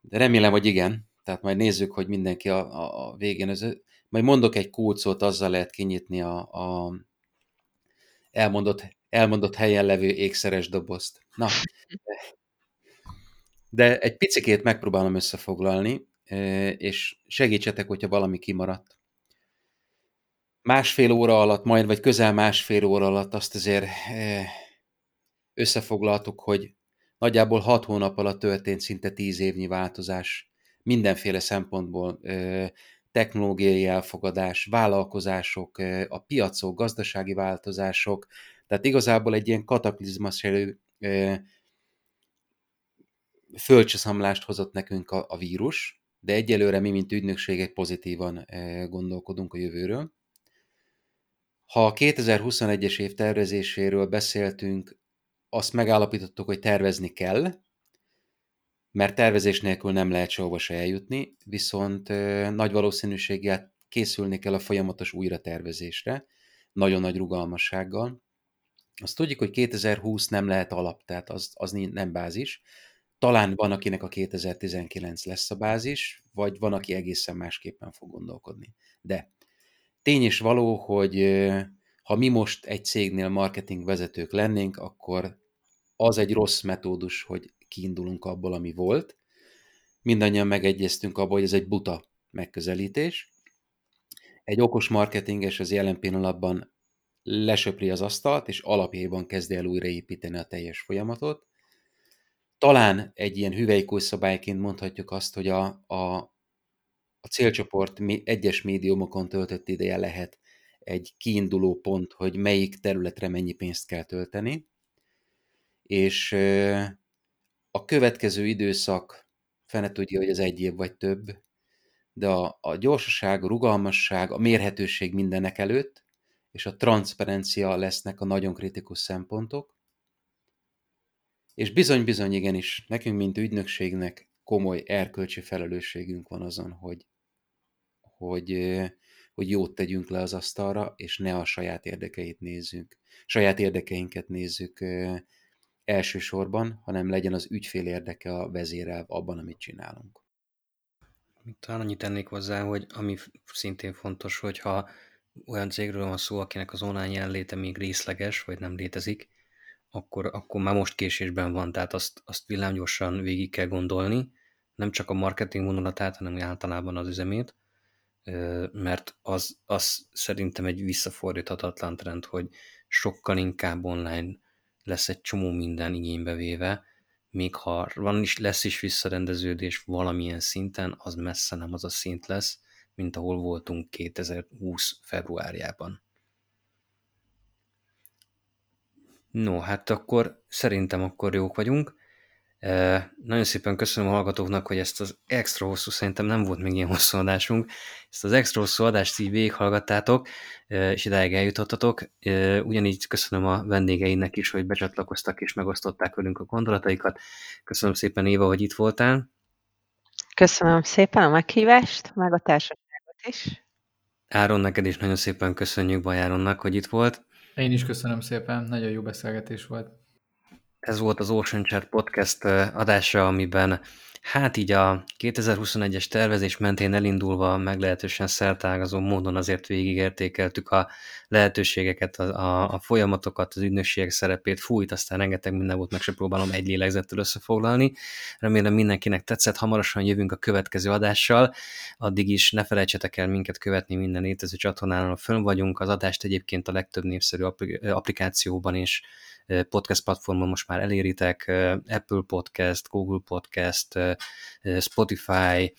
De remélem, hogy igen. Tehát majd nézzük, hogy mindenki a, a végén. Az, majd mondok egy kulcot, azzal lehet kinyitni a, a elmondott, elmondott helyen levő ékszeres dobozt. Na, de egy picikét megpróbálom összefoglalni, és segítsetek, hogyha valami kimaradt. Másfél óra alatt, majd vagy közel másfél óra alatt azt azért összefoglaltuk, hogy nagyjából hat hónap alatt történt szinte tíz évnyi változás mindenféle szempontból, technológiai elfogadás, vállalkozások, a piacok, gazdasági változások, tehát igazából egy ilyen kataklizmaszerű földcseszamlást hozott nekünk a, a vírus, de egyelőre mi, mint ügynökségek pozitívan e, gondolkodunk a jövőről. Ha a 2021-es év tervezéséről beszéltünk, azt megállapítottuk, hogy tervezni kell, mert tervezés nélkül nem lehet sehova se eljutni, viszont e, nagy valószínűséggel készülni kell a folyamatos újratervezésre, nagyon nagy rugalmassággal. Azt tudjuk, hogy 2020 nem lehet alap, tehát az, az nem bázis, talán van, akinek a 2019 lesz a bázis, vagy van, aki egészen másképpen fog gondolkodni. De tény is való, hogy ha mi most egy cégnél marketing vezetők lennénk, akkor az egy rossz metódus, hogy kiindulunk abból, ami volt. Mindannyian megegyeztünk abból, hogy ez egy buta megközelítés. Egy okos marketinges az jelen pillanatban lesöpri az asztalt, és alapjában kezdi el újraépíteni a teljes folyamatot talán egy ilyen hüvelykúj szabályként mondhatjuk azt, hogy a, a, a célcsoport egyes médiumokon töltött ideje lehet egy kiinduló pont, hogy melyik területre mennyi pénzt kell tölteni, és a következő időszak, fene tudja, hogy az egy év vagy több, de a, a gyorsaság, a rugalmasság, a mérhetőség mindenek előtt, és a transzparencia lesznek a nagyon kritikus szempontok, és bizony-bizony igenis, nekünk, mint ügynökségnek komoly erkölcsi felelősségünk van azon, hogy, hogy, hogy jót tegyünk le az asztalra, és ne a saját érdekeit nézzük, saját érdekeinket nézzük elsősorban, hanem legyen az ügyfél érdeke a vezérelv abban, amit csinálunk. Talán annyit tennék hozzá, hogy ami szintén fontos, hogyha olyan cégről van szó, akinek az online jelenléte még részleges, vagy nem létezik, akkor, akkor már most késésben van, tehát azt, azt villámgyorsan végig kell gondolni, nem csak a marketing vonulatát, hanem általában az üzemét, mert az, az szerintem egy visszafordíthatatlan trend, hogy sokkal inkább online lesz egy csomó minden igénybe véve, még ha van is, lesz is visszarendeződés valamilyen szinten, az messze nem az a szint lesz, mint ahol voltunk 2020 februárjában. No, hát akkor szerintem akkor jók vagyunk. E, nagyon szépen köszönöm a hallgatóknak, hogy ezt az extra hosszú, szerintem nem volt még ilyen hosszú adásunk, ezt az extra hosszú adást így végighallgattátok, e, és idáig eljutottatok. E, ugyanígy köszönöm a vendégeinek is, hogy becsatlakoztak és megosztották velünk a gondolataikat. Köszönöm szépen, Éva, hogy itt voltál. Köszönöm szépen a meghívást, meg a társaságot is. Áron, neked is nagyon szépen köszönjük Bajáronnak, hogy itt volt. Én is köszönöm szépen, nagyon jó beszélgetés volt. Ez volt az Ocean Chat Podcast adása, amiben Hát így a 2021-es tervezés mentén elindulva meglehetősen szertágazó módon azért végigértékeltük a lehetőségeket, a, a, a folyamatokat, az ügynökségek szerepét, fújt, aztán rengeteg minden volt, meg se próbálom egy lélegzettel összefoglalni. Remélem mindenkinek tetszett, hamarosan jövünk a következő adással, addig is ne felejtsetek el minket követni minden létező csatornán, fönn vagyunk, az adást egyébként a legtöbb népszerű applikációban is podcast platformon most már eléritek, Apple Podcast, Google Podcast, Spotify,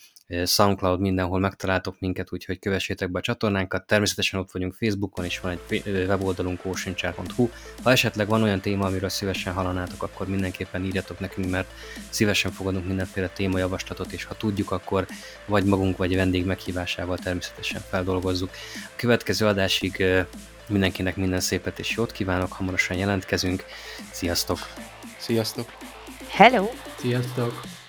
Soundcloud, mindenhol megtaláltok minket, úgyhogy kövessétek be a csatornánkat. Természetesen ott vagyunk Facebookon, és van egy weboldalunk oceanchat.hu. Ha esetleg van olyan téma, amiről szívesen hallanátok, akkor mindenképpen írjatok nekünk, mert szívesen fogadunk mindenféle témajavaslatot, és ha tudjuk, akkor vagy magunk, vagy vendég meghívásával természetesen feldolgozzuk. A következő adásig Mindenkinek minden szépet és jót kívánok, hamarosan jelentkezünk. Sziasztok! Sziasztok! Hello! Sziasztok!